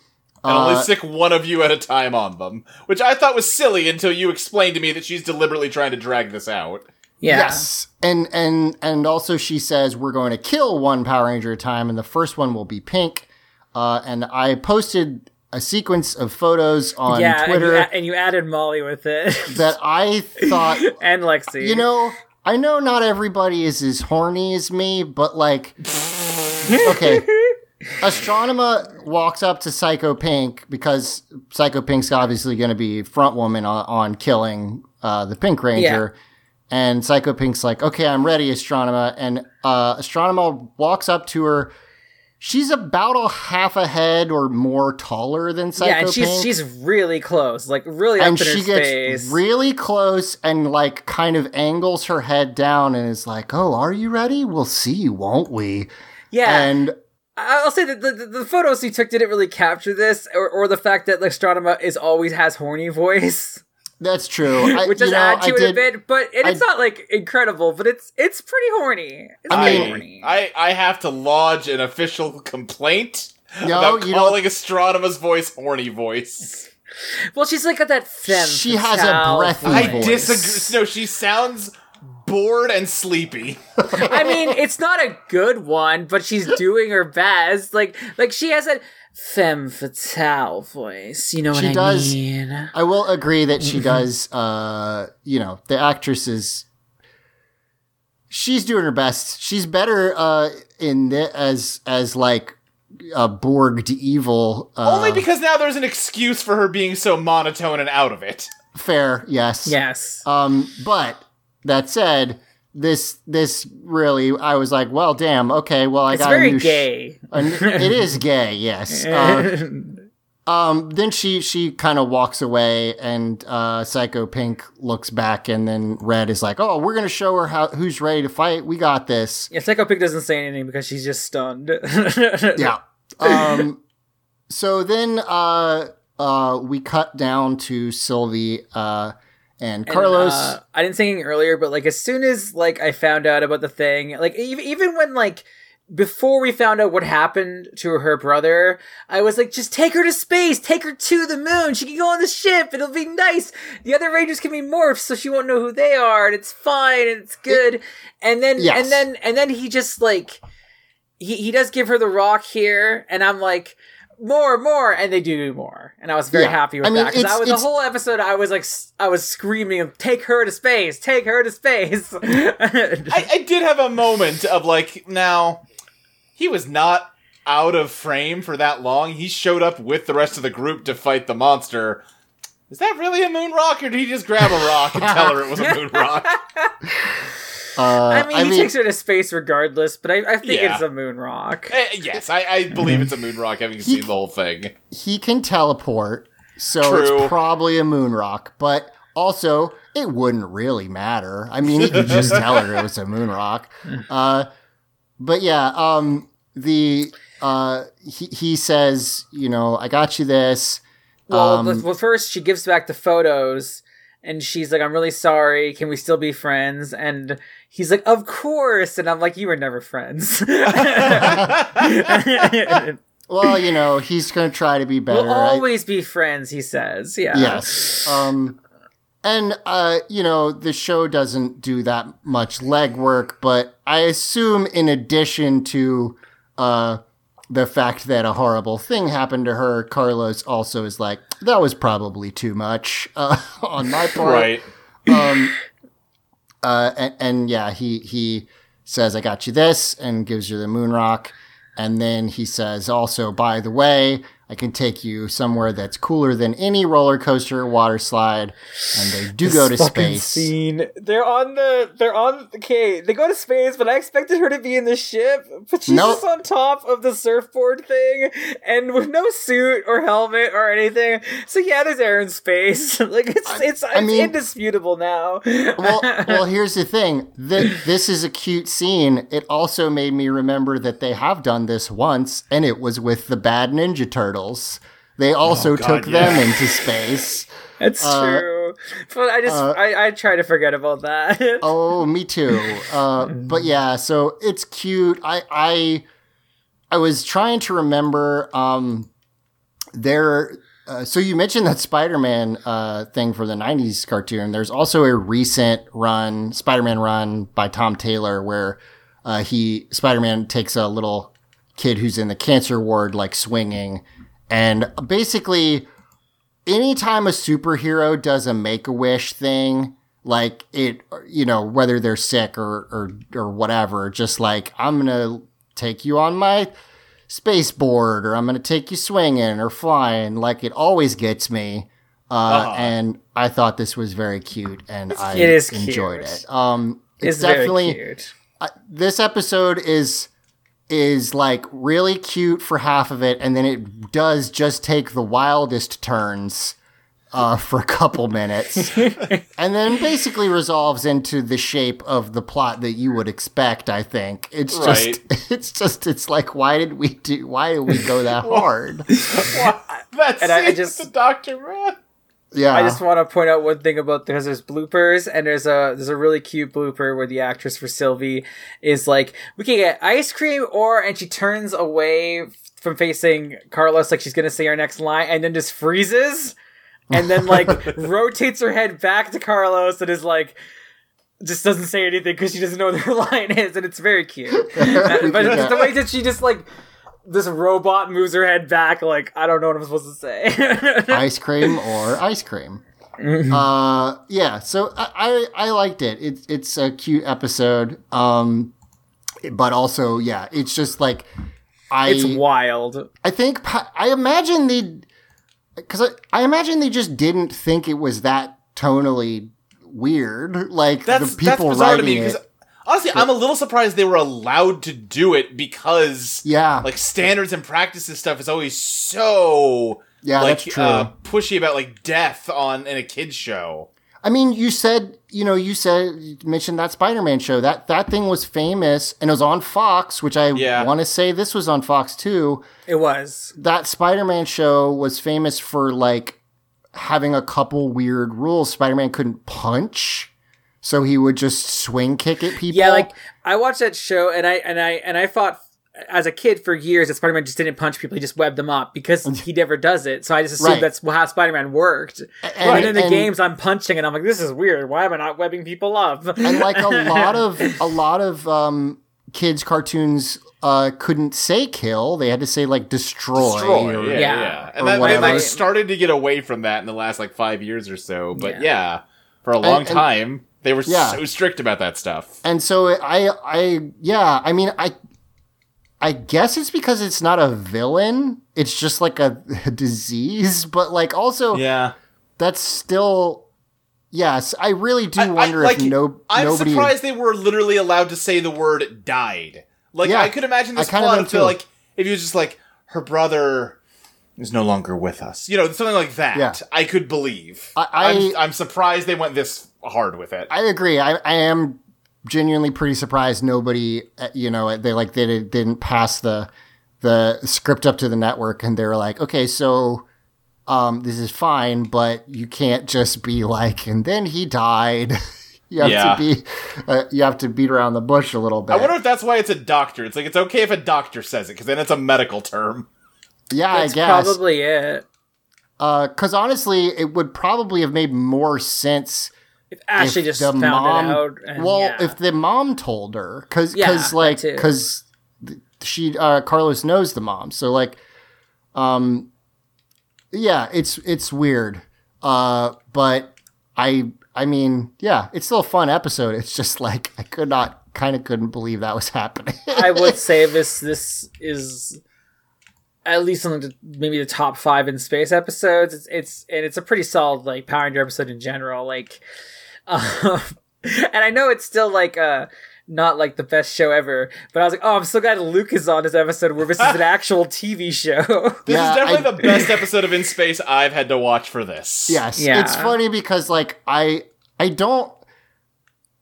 And only Uh, stick one of you at a time on them. Which I thought was silly until you explained to me that she's deliberately trying to drag this out. Yeah. Yes, and and and also she says we're going to kill one Power Ranger at a time, and the first one will be pink. Uh, and I posted a sequence of photos on yeah, and you, Twitter and you added Molly with it, [laughs] that I thought, [laughs] and Lexi. you know, I know not everybody is as horny as me, but like, okay. [laughs] Astronema walks up to Psycho Pink because Psycho Pink's obviously going to be front woman on, on killing uh, the Pink Ranger. And Psycho Pink's like, okay, I'm ready, Astronema. And uh, Astronema walks up to her. She's about a half a head or more taller than Psycho yeah, and she's Pink. she's really close, like really and up in her she gets space. really close and like kind of angles her head down and is like, oh, are you ready? We'll see, won't we? yeah, And I'll say that the, the, photos he took didn't really capture this, or, or the fact that Astronema is always has horny voice, [laughs] that's true. [laughs] I, which you does know, add to I it did, a bit. But and it's I- not like incredible, but it's it's pretty horny. It's I pretty horny. I, I have to lodge an official complaint No, about you calling Astronema's voice horny voice. well, she's like got that femme. She has a fatale breathy I voice. disagree. No, she sounds bored and sleepy. I mean, it's not a good one, but she's doing her best. Like, like she has a femme fatale voice. You know what I does. mean? I will agree that she [laughs] does. Uh, you know, the actress is. She's doing her best. She's better uh, in the, as as like a Borged evil. Uh, Only because now there's an excuse for her being so monotone and out of it. fair, yes. Yes. Um, but that said, this this really, I was like, well, damn. Okay, well, I it's got a very new sh- gay. a n- it is gay, yes. [laughs] Uh, um, then she she kind of walks away, and uh, Psycho Pink looks back, and then Red is like, "Oh, we're gonna show her how who's ready to fight. We got this." yeah, Psycho Pink doesn't say anything because she's just stunned. [laughs] Yeah. Um, so then uh, uh, we cut down to Sylvie, uh, And And, Carlos, uh, I didn't say anything earlier, but like as soon as like I found out about the thing, like even even when like before we found out what happened to her brother, I was like, just take her to space, take her to the moon. She can go on the ship. It'll be nice. The other Rangers can be morphed, so she won't know who they are, and it's fine and it's good. and then Yes. and then and then he just like he he does give her the rock here, and I'm like. More, more, and they do more, and I was very Yeah. happy with I mean, that because I was the whole episode. I was like, I was screaming, "Take her to space! Take her to space!" [laughs] I, I did have a moment of like, now he was not out of frame for that long. He showed up with the rest of the group to fight the monster. Is that really a moon rock, or did he just grab a rock and tell her it was a moon [laughs] rock? Uh, I mean, he takes her to space regardless, but I, I think Yeah. it's a moon rock. Eh, yes, I, I believe it's a moon rock, having seen the whole thing. he can teleport, so True. it's probably a moon rock. But also, it wouldn't really matter. I mean, he could just tell her it was a moon rock. [laughs] Uh, but yeah, um, the uh, he he says, you know, I got you this. Well, Um, well, first she gives back the photos, and she's like, "I'm really sorry. Can we still be friends?" And he's like, "Of course." And I'm like, "You were never friends." [laughs] Well, you know, he's gonna try to be better. we'll I- always be friends, he says. Yeah. Yes. Um, and uh, you know, the show doesn't do that much legwork, but I assume in addition to uh the fact that a horrible thing happened to her, Carlos also is like, that was probably too much [laughs] uh, on my part. Right. Um, uh, and, and yeah, he he says, "I got you this," and gives her the moon rock. And then he says, "Also, by the way, I can take you somewhere that's cooler than any roller coaster or water slide." And they do go to space. Scene. They're on the. They're on. Okay, they go to space, but I expected her to be in the ship, but she's Nope. just on top of the surfboard thing, and with no suit or helmet or anything. So yeah, there's air in space. [laughs] like it's it's, it's mean- indisputable now. well, well, [laughs] here's the thing. Th- this is a cute scene. It also made me remember that they have done this once, and it was with the Bad Ninja Turtles. They also God, took yeah. them into space. [laughs] That's Uh, true, but I just I, I try to forget about that. [laughs] Oh, me too. Uh, but yeah, so it's cute. I I I was trying to remember. Um, there. Uh, so you mentioned that Spider-Man uh, thing for the '90s cartoon. There's also a recent run, Spider-Man run by Tom Taylor, where uh, he Spider-Man takes a little kid who's in the cancer ward, like swinging, and basically anytime a superhero does a make a wish thing, like it, you know, whether they're sick or, or, or whatever, just like, I'm going to take you on my space board or I'm going to take you swinging or flying, like it always gets me. Uh, Uh-huh. and I thought this was very cute and I It enjoyed cute. it. Um, it's, It's definitely, cute. uh, this episode is is like really cute for half of it and then it does just take the wildest turns uh, [laughs] for a couple minutes. [laughs] And then basically resolves into the shape of the plot that you would expect i think. It's just [laughs] it's just it's like why did we do why did we go that hard? That's And I- I just- the Doctor Man. Yeah. I just want to point out one thing about because there's bloopers and there's a there's a really cute blooper where the actress for Sylvie is like we can get ice cream or and she turns away from facing Carlos like she's gonna say our next line and then just freezes and then like [laughs] rotates her head back to Carlos and is like just doesn't say anything because she doesn't know what her [laughs] line is and it's very cute. [laughs] Uh, but it's the way that she just like this robot moves her head back like I don't know what I'm supposed to say [laughs] ice cream or ice cream. Uh, yeah. So I, I I liked it. It's it's a cute episode. Um, but also yeah, it's just like I it's wild I think I imagine they because I, I imagine they just didn't think it was that tonally weird. Like That's the people that's bizarre to writing me it. Because honestly, I'm a little surprised they were allowed to do it because Yeah. like standards and practices stuff is always so Yeah, like that's true. Uh, pushy about like death on in a kids show. I mean, you said, you know, you said, you mentioned that Spider-Man show. That that thing was famous and it was on Fox, which I Yeah. want to say this was on Fox too. It was. That Spider-Man show was famous for like having a couple weird rules. Spider Man couldn't punch, so he would just swing kick at people. Yeah, like I watched that show and I and I and I fought as a kid for years that Spider-Man just didn't punch people; he just webbed them up because [laughs] he never does it. So I just assumed Right. that's how Spider-Man worked. and, And in the and- games, I'm punching, and I'm like, "This is weird. Why am I not webbing people up?" and like a lot of [laughs] a lot of um, kids cartoons uh, couldn't say kill; they had to say like destroy. Destroy, or- yeah, Yeah. yeah. And that, they like started to get away from that in the last like five years or so. But yeah, for a long and- time they were Yeah. so strict about that stuff. And so I, I, yeah, I mean, I, I guess it's because it's not a villain; it's just like a, [laughs] a disease. But like, also, Yeah, that's still, yes, I really do I- I- wonder like, if no, I'm nobody. surprised they were literally allowed to say the word "died." Like Yeah, I could imagine this I kinda plot am of feel like if he was just like her brother is no longer with us, you know, something like that. Yeah. I could believe. I- I- I'm, I'm surprised they went this hard with it. I agree. I, I am genuinely pretty surprised nobody, uh, you know, they like they did- didn't pass the the script up to the network, and they were like, okay, so. Um, this is fine, but you can't just be like, and then he died. [laughs] you have Yeah. to be, uh, you have to beat around the bush a little bit. I wonder if that's why it's a doctor. It's like it's okay if a doctor says it because then it's a medical term. yeah, That's I guess. probably it. Because honestly, it would probably have made more sense If Ashley if just found mom, it out. And, well, yeah. if the mom told her, because Yeah, like because she uh, Carlos knows the mom, so like, um, yeah, it's it's weird, uh, but I I mean, yeah, it's still a fun episode. It's just like I could not kind of couldn't believe that was happening. [laughs] I would say [laughs] this this is at least on the maybe the top five in space episodes. It's it's and it's a pretty solid like Power Ranger episode in general. Like, um, [laughs] and I know it's still like uh not like the best show ever, but I was like, oh, I'm so glad Luke is on this episode where this is an [laughs] actual TV show. This Yeah, is definitely I- the best episode of In Space I've had to watch for this. Yes, Yeah. it's funny because like I I don't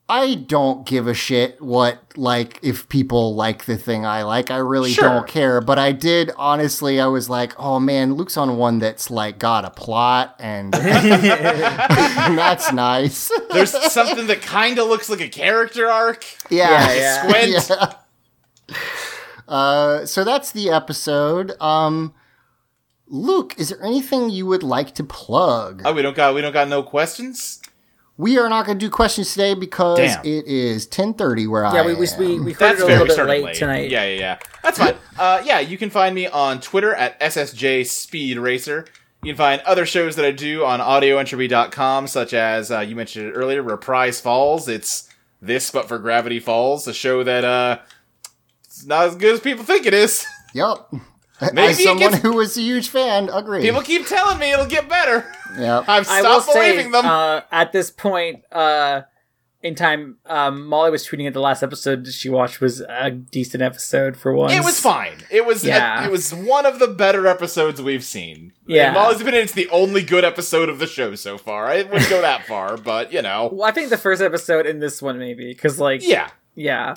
I don't give a shit what like if people like the thing I like. I really Sure. don't care. But I did honestly. I was like, oh man, Luke's on one that's like got a plot and, and [laughs] [laughs] that's nice. There's something that kind of looks like a character arc. yeah, Yeah, Squint. yeah. Uh, so that's the episode. Um, Luke, is there anything you would like to plug? Oh, we don't got we don't got no questions. We are not going to do questions today because Damn. it is 10:30 where I am. yeah, we we am. we, we heard That's a little bit late, late tonight. Yeah, yeah, yeah. That's fine. [laughs] Uh, yeah, you can find me on Twitter at SSJ Speed Racer. You can find other shows that I do on audioentropy.com, such as uh, you mentioned it earlier, Reprise Falls. It's this, but for Gravity Falls, a show that uh, it's not as good as people think it is. [laughs] Yep. Maybe As it someone gets- who was a huge fan, agree. People keep telling me it'll get better. yep. [laughs] I've I will stopped say, them. uh, at this point uh, in time, um, Molly was tweeting at the last episode she watched was a decent episode for once. It was fine. It was Yeah. it was one of the better episodes we've seen. Yeah. In Molly's opinion, it's the only good episode of the show so far. I wouldn't go that far, [laughs] but you know. Well, I think the first episode in this one maybe because like Yeah. yeah,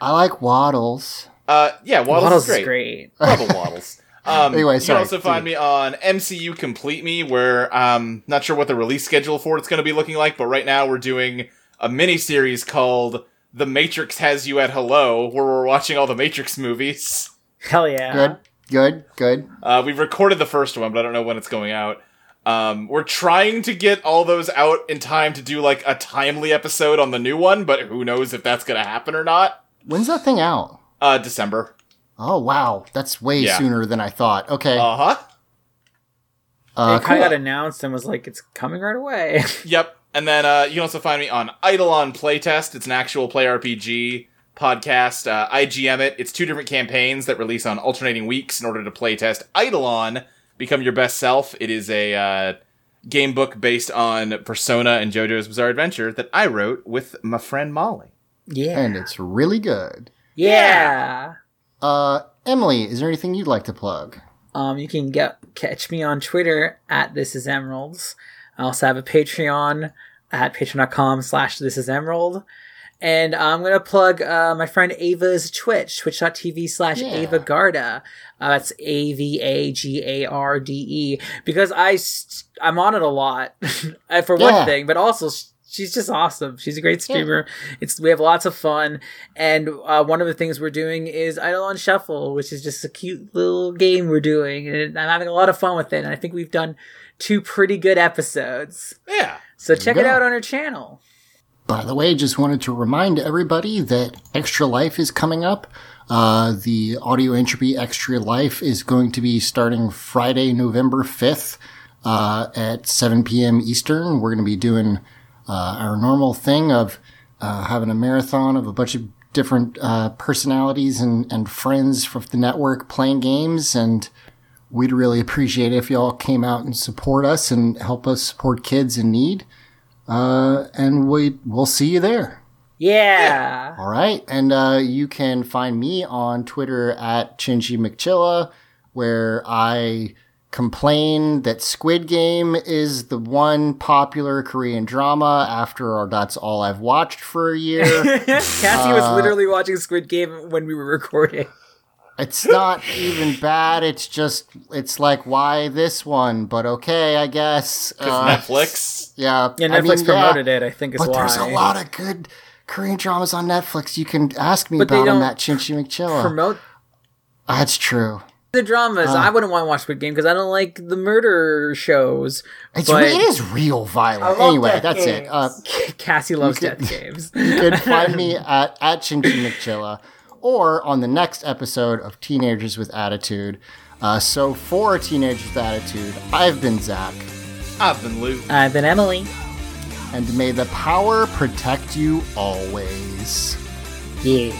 I like waddles. Uh yeah, Waddles, Waddles is great. is great. [laughs] Love a Waddles. Um, [laughs] Anyway, you can also find me on MCU Complete Me, where um not sure what the release schedule for it's going to be looking like, but right now we're doing a mini series called "The Matrix Has You at Hello," where we're watching all the Matrix movies. [laughs] Hell yeah, Good. Good. Good. Uh, we recorded the first one, but I don't know when it's going out. Um, we're trying to get all those out in time to do like a timely episode on the new one, but who knows if that's going to happen or not. When's that thing out? Uh, December. Oh wow, that's way Yeah. sooner than I thought. Okay. Uh huh. Uh, it kind cool. of got announced and was like it's coming right away. [laughs] Yep. And then uh, you can also find me on Eidolon Playtest. It's an actual play RPG podcast. Uh, I GM it. It's two different campaigns that release on alternating weeks in order to playtest Eidolon Become Your Best Self. It is a uh, game book based on Persona and JoJo's Bizarre Adventure that I wrote with my friend Molly. yeah, and it's really good. Yeah. Uh, Emily, is there anything you'd like to plug? Um, you can get catch me on Twitter at This Is Emeralds. I also have a Patreon at patreon.com slash This Is Emerald. And I'm going to plug uh, my friend Ava's Twitch, twitch.tv slash Ava Garda. Uh, that's A V A G A R D E. Because I, st- I'm on it a lot, [laughs] for Yeah. one thing, but also sh- she's just awesome. She's a great streamer. It's We have lots of fun. And uh, one of the things we're doing is Eidolon Shuffle, which is just a cute little game we're doing. And I'm having a lot of fun with it. And I think we've done two pretty good episodes. Yeah. So check you it out on her channel. By the way, just wanted to remind everybody that Extra Life is coming up. Uh, the Audio Entropy Extra Life is going to be starting Friday, November 5th uh, at 7 p.m. Eastern. We're going to be doing uh, our normal thing of uh, having a marathon of a bunch of different uh, personalities and, and friends from the network playing games. And we'd really appreciate it if y'all came out and support us and help us support kids in need. Uh, and we we'll see you there. Yeah. All right, and uh, you can find me on Twitter at Chinchi McChilla, where I complain that Squid Game is the one popular Korean drama after or that's all I've watched for a year. [laughs] Cassie was literally watching Squid Game when we were recording. it's not even bad. It's just it's like why this one, but okay, I guess. Uh, Netflix. yeah, Yeah, I Netflix mean, promoted yeah. it, I think is But why. there's a lot of good Korean dramas on Netflix. You can ask me But about them don't at Chinchi McChilla. Promote That's true. The dramas. Uh. I wouldn't want to watch Squid Game because I don't like the murder shows. It's but it is real violent. Anyway, that's Games. it. Uh, Cassie loves could- death games. you can find me [laughs] at at Chinchi McChilla or on the next episode of Teenagers with Attitude. Uh, so for Teenagers with Attitude, I've been Zach, I've been Lou. I've been Emily. and may the power protect you always. Yeah.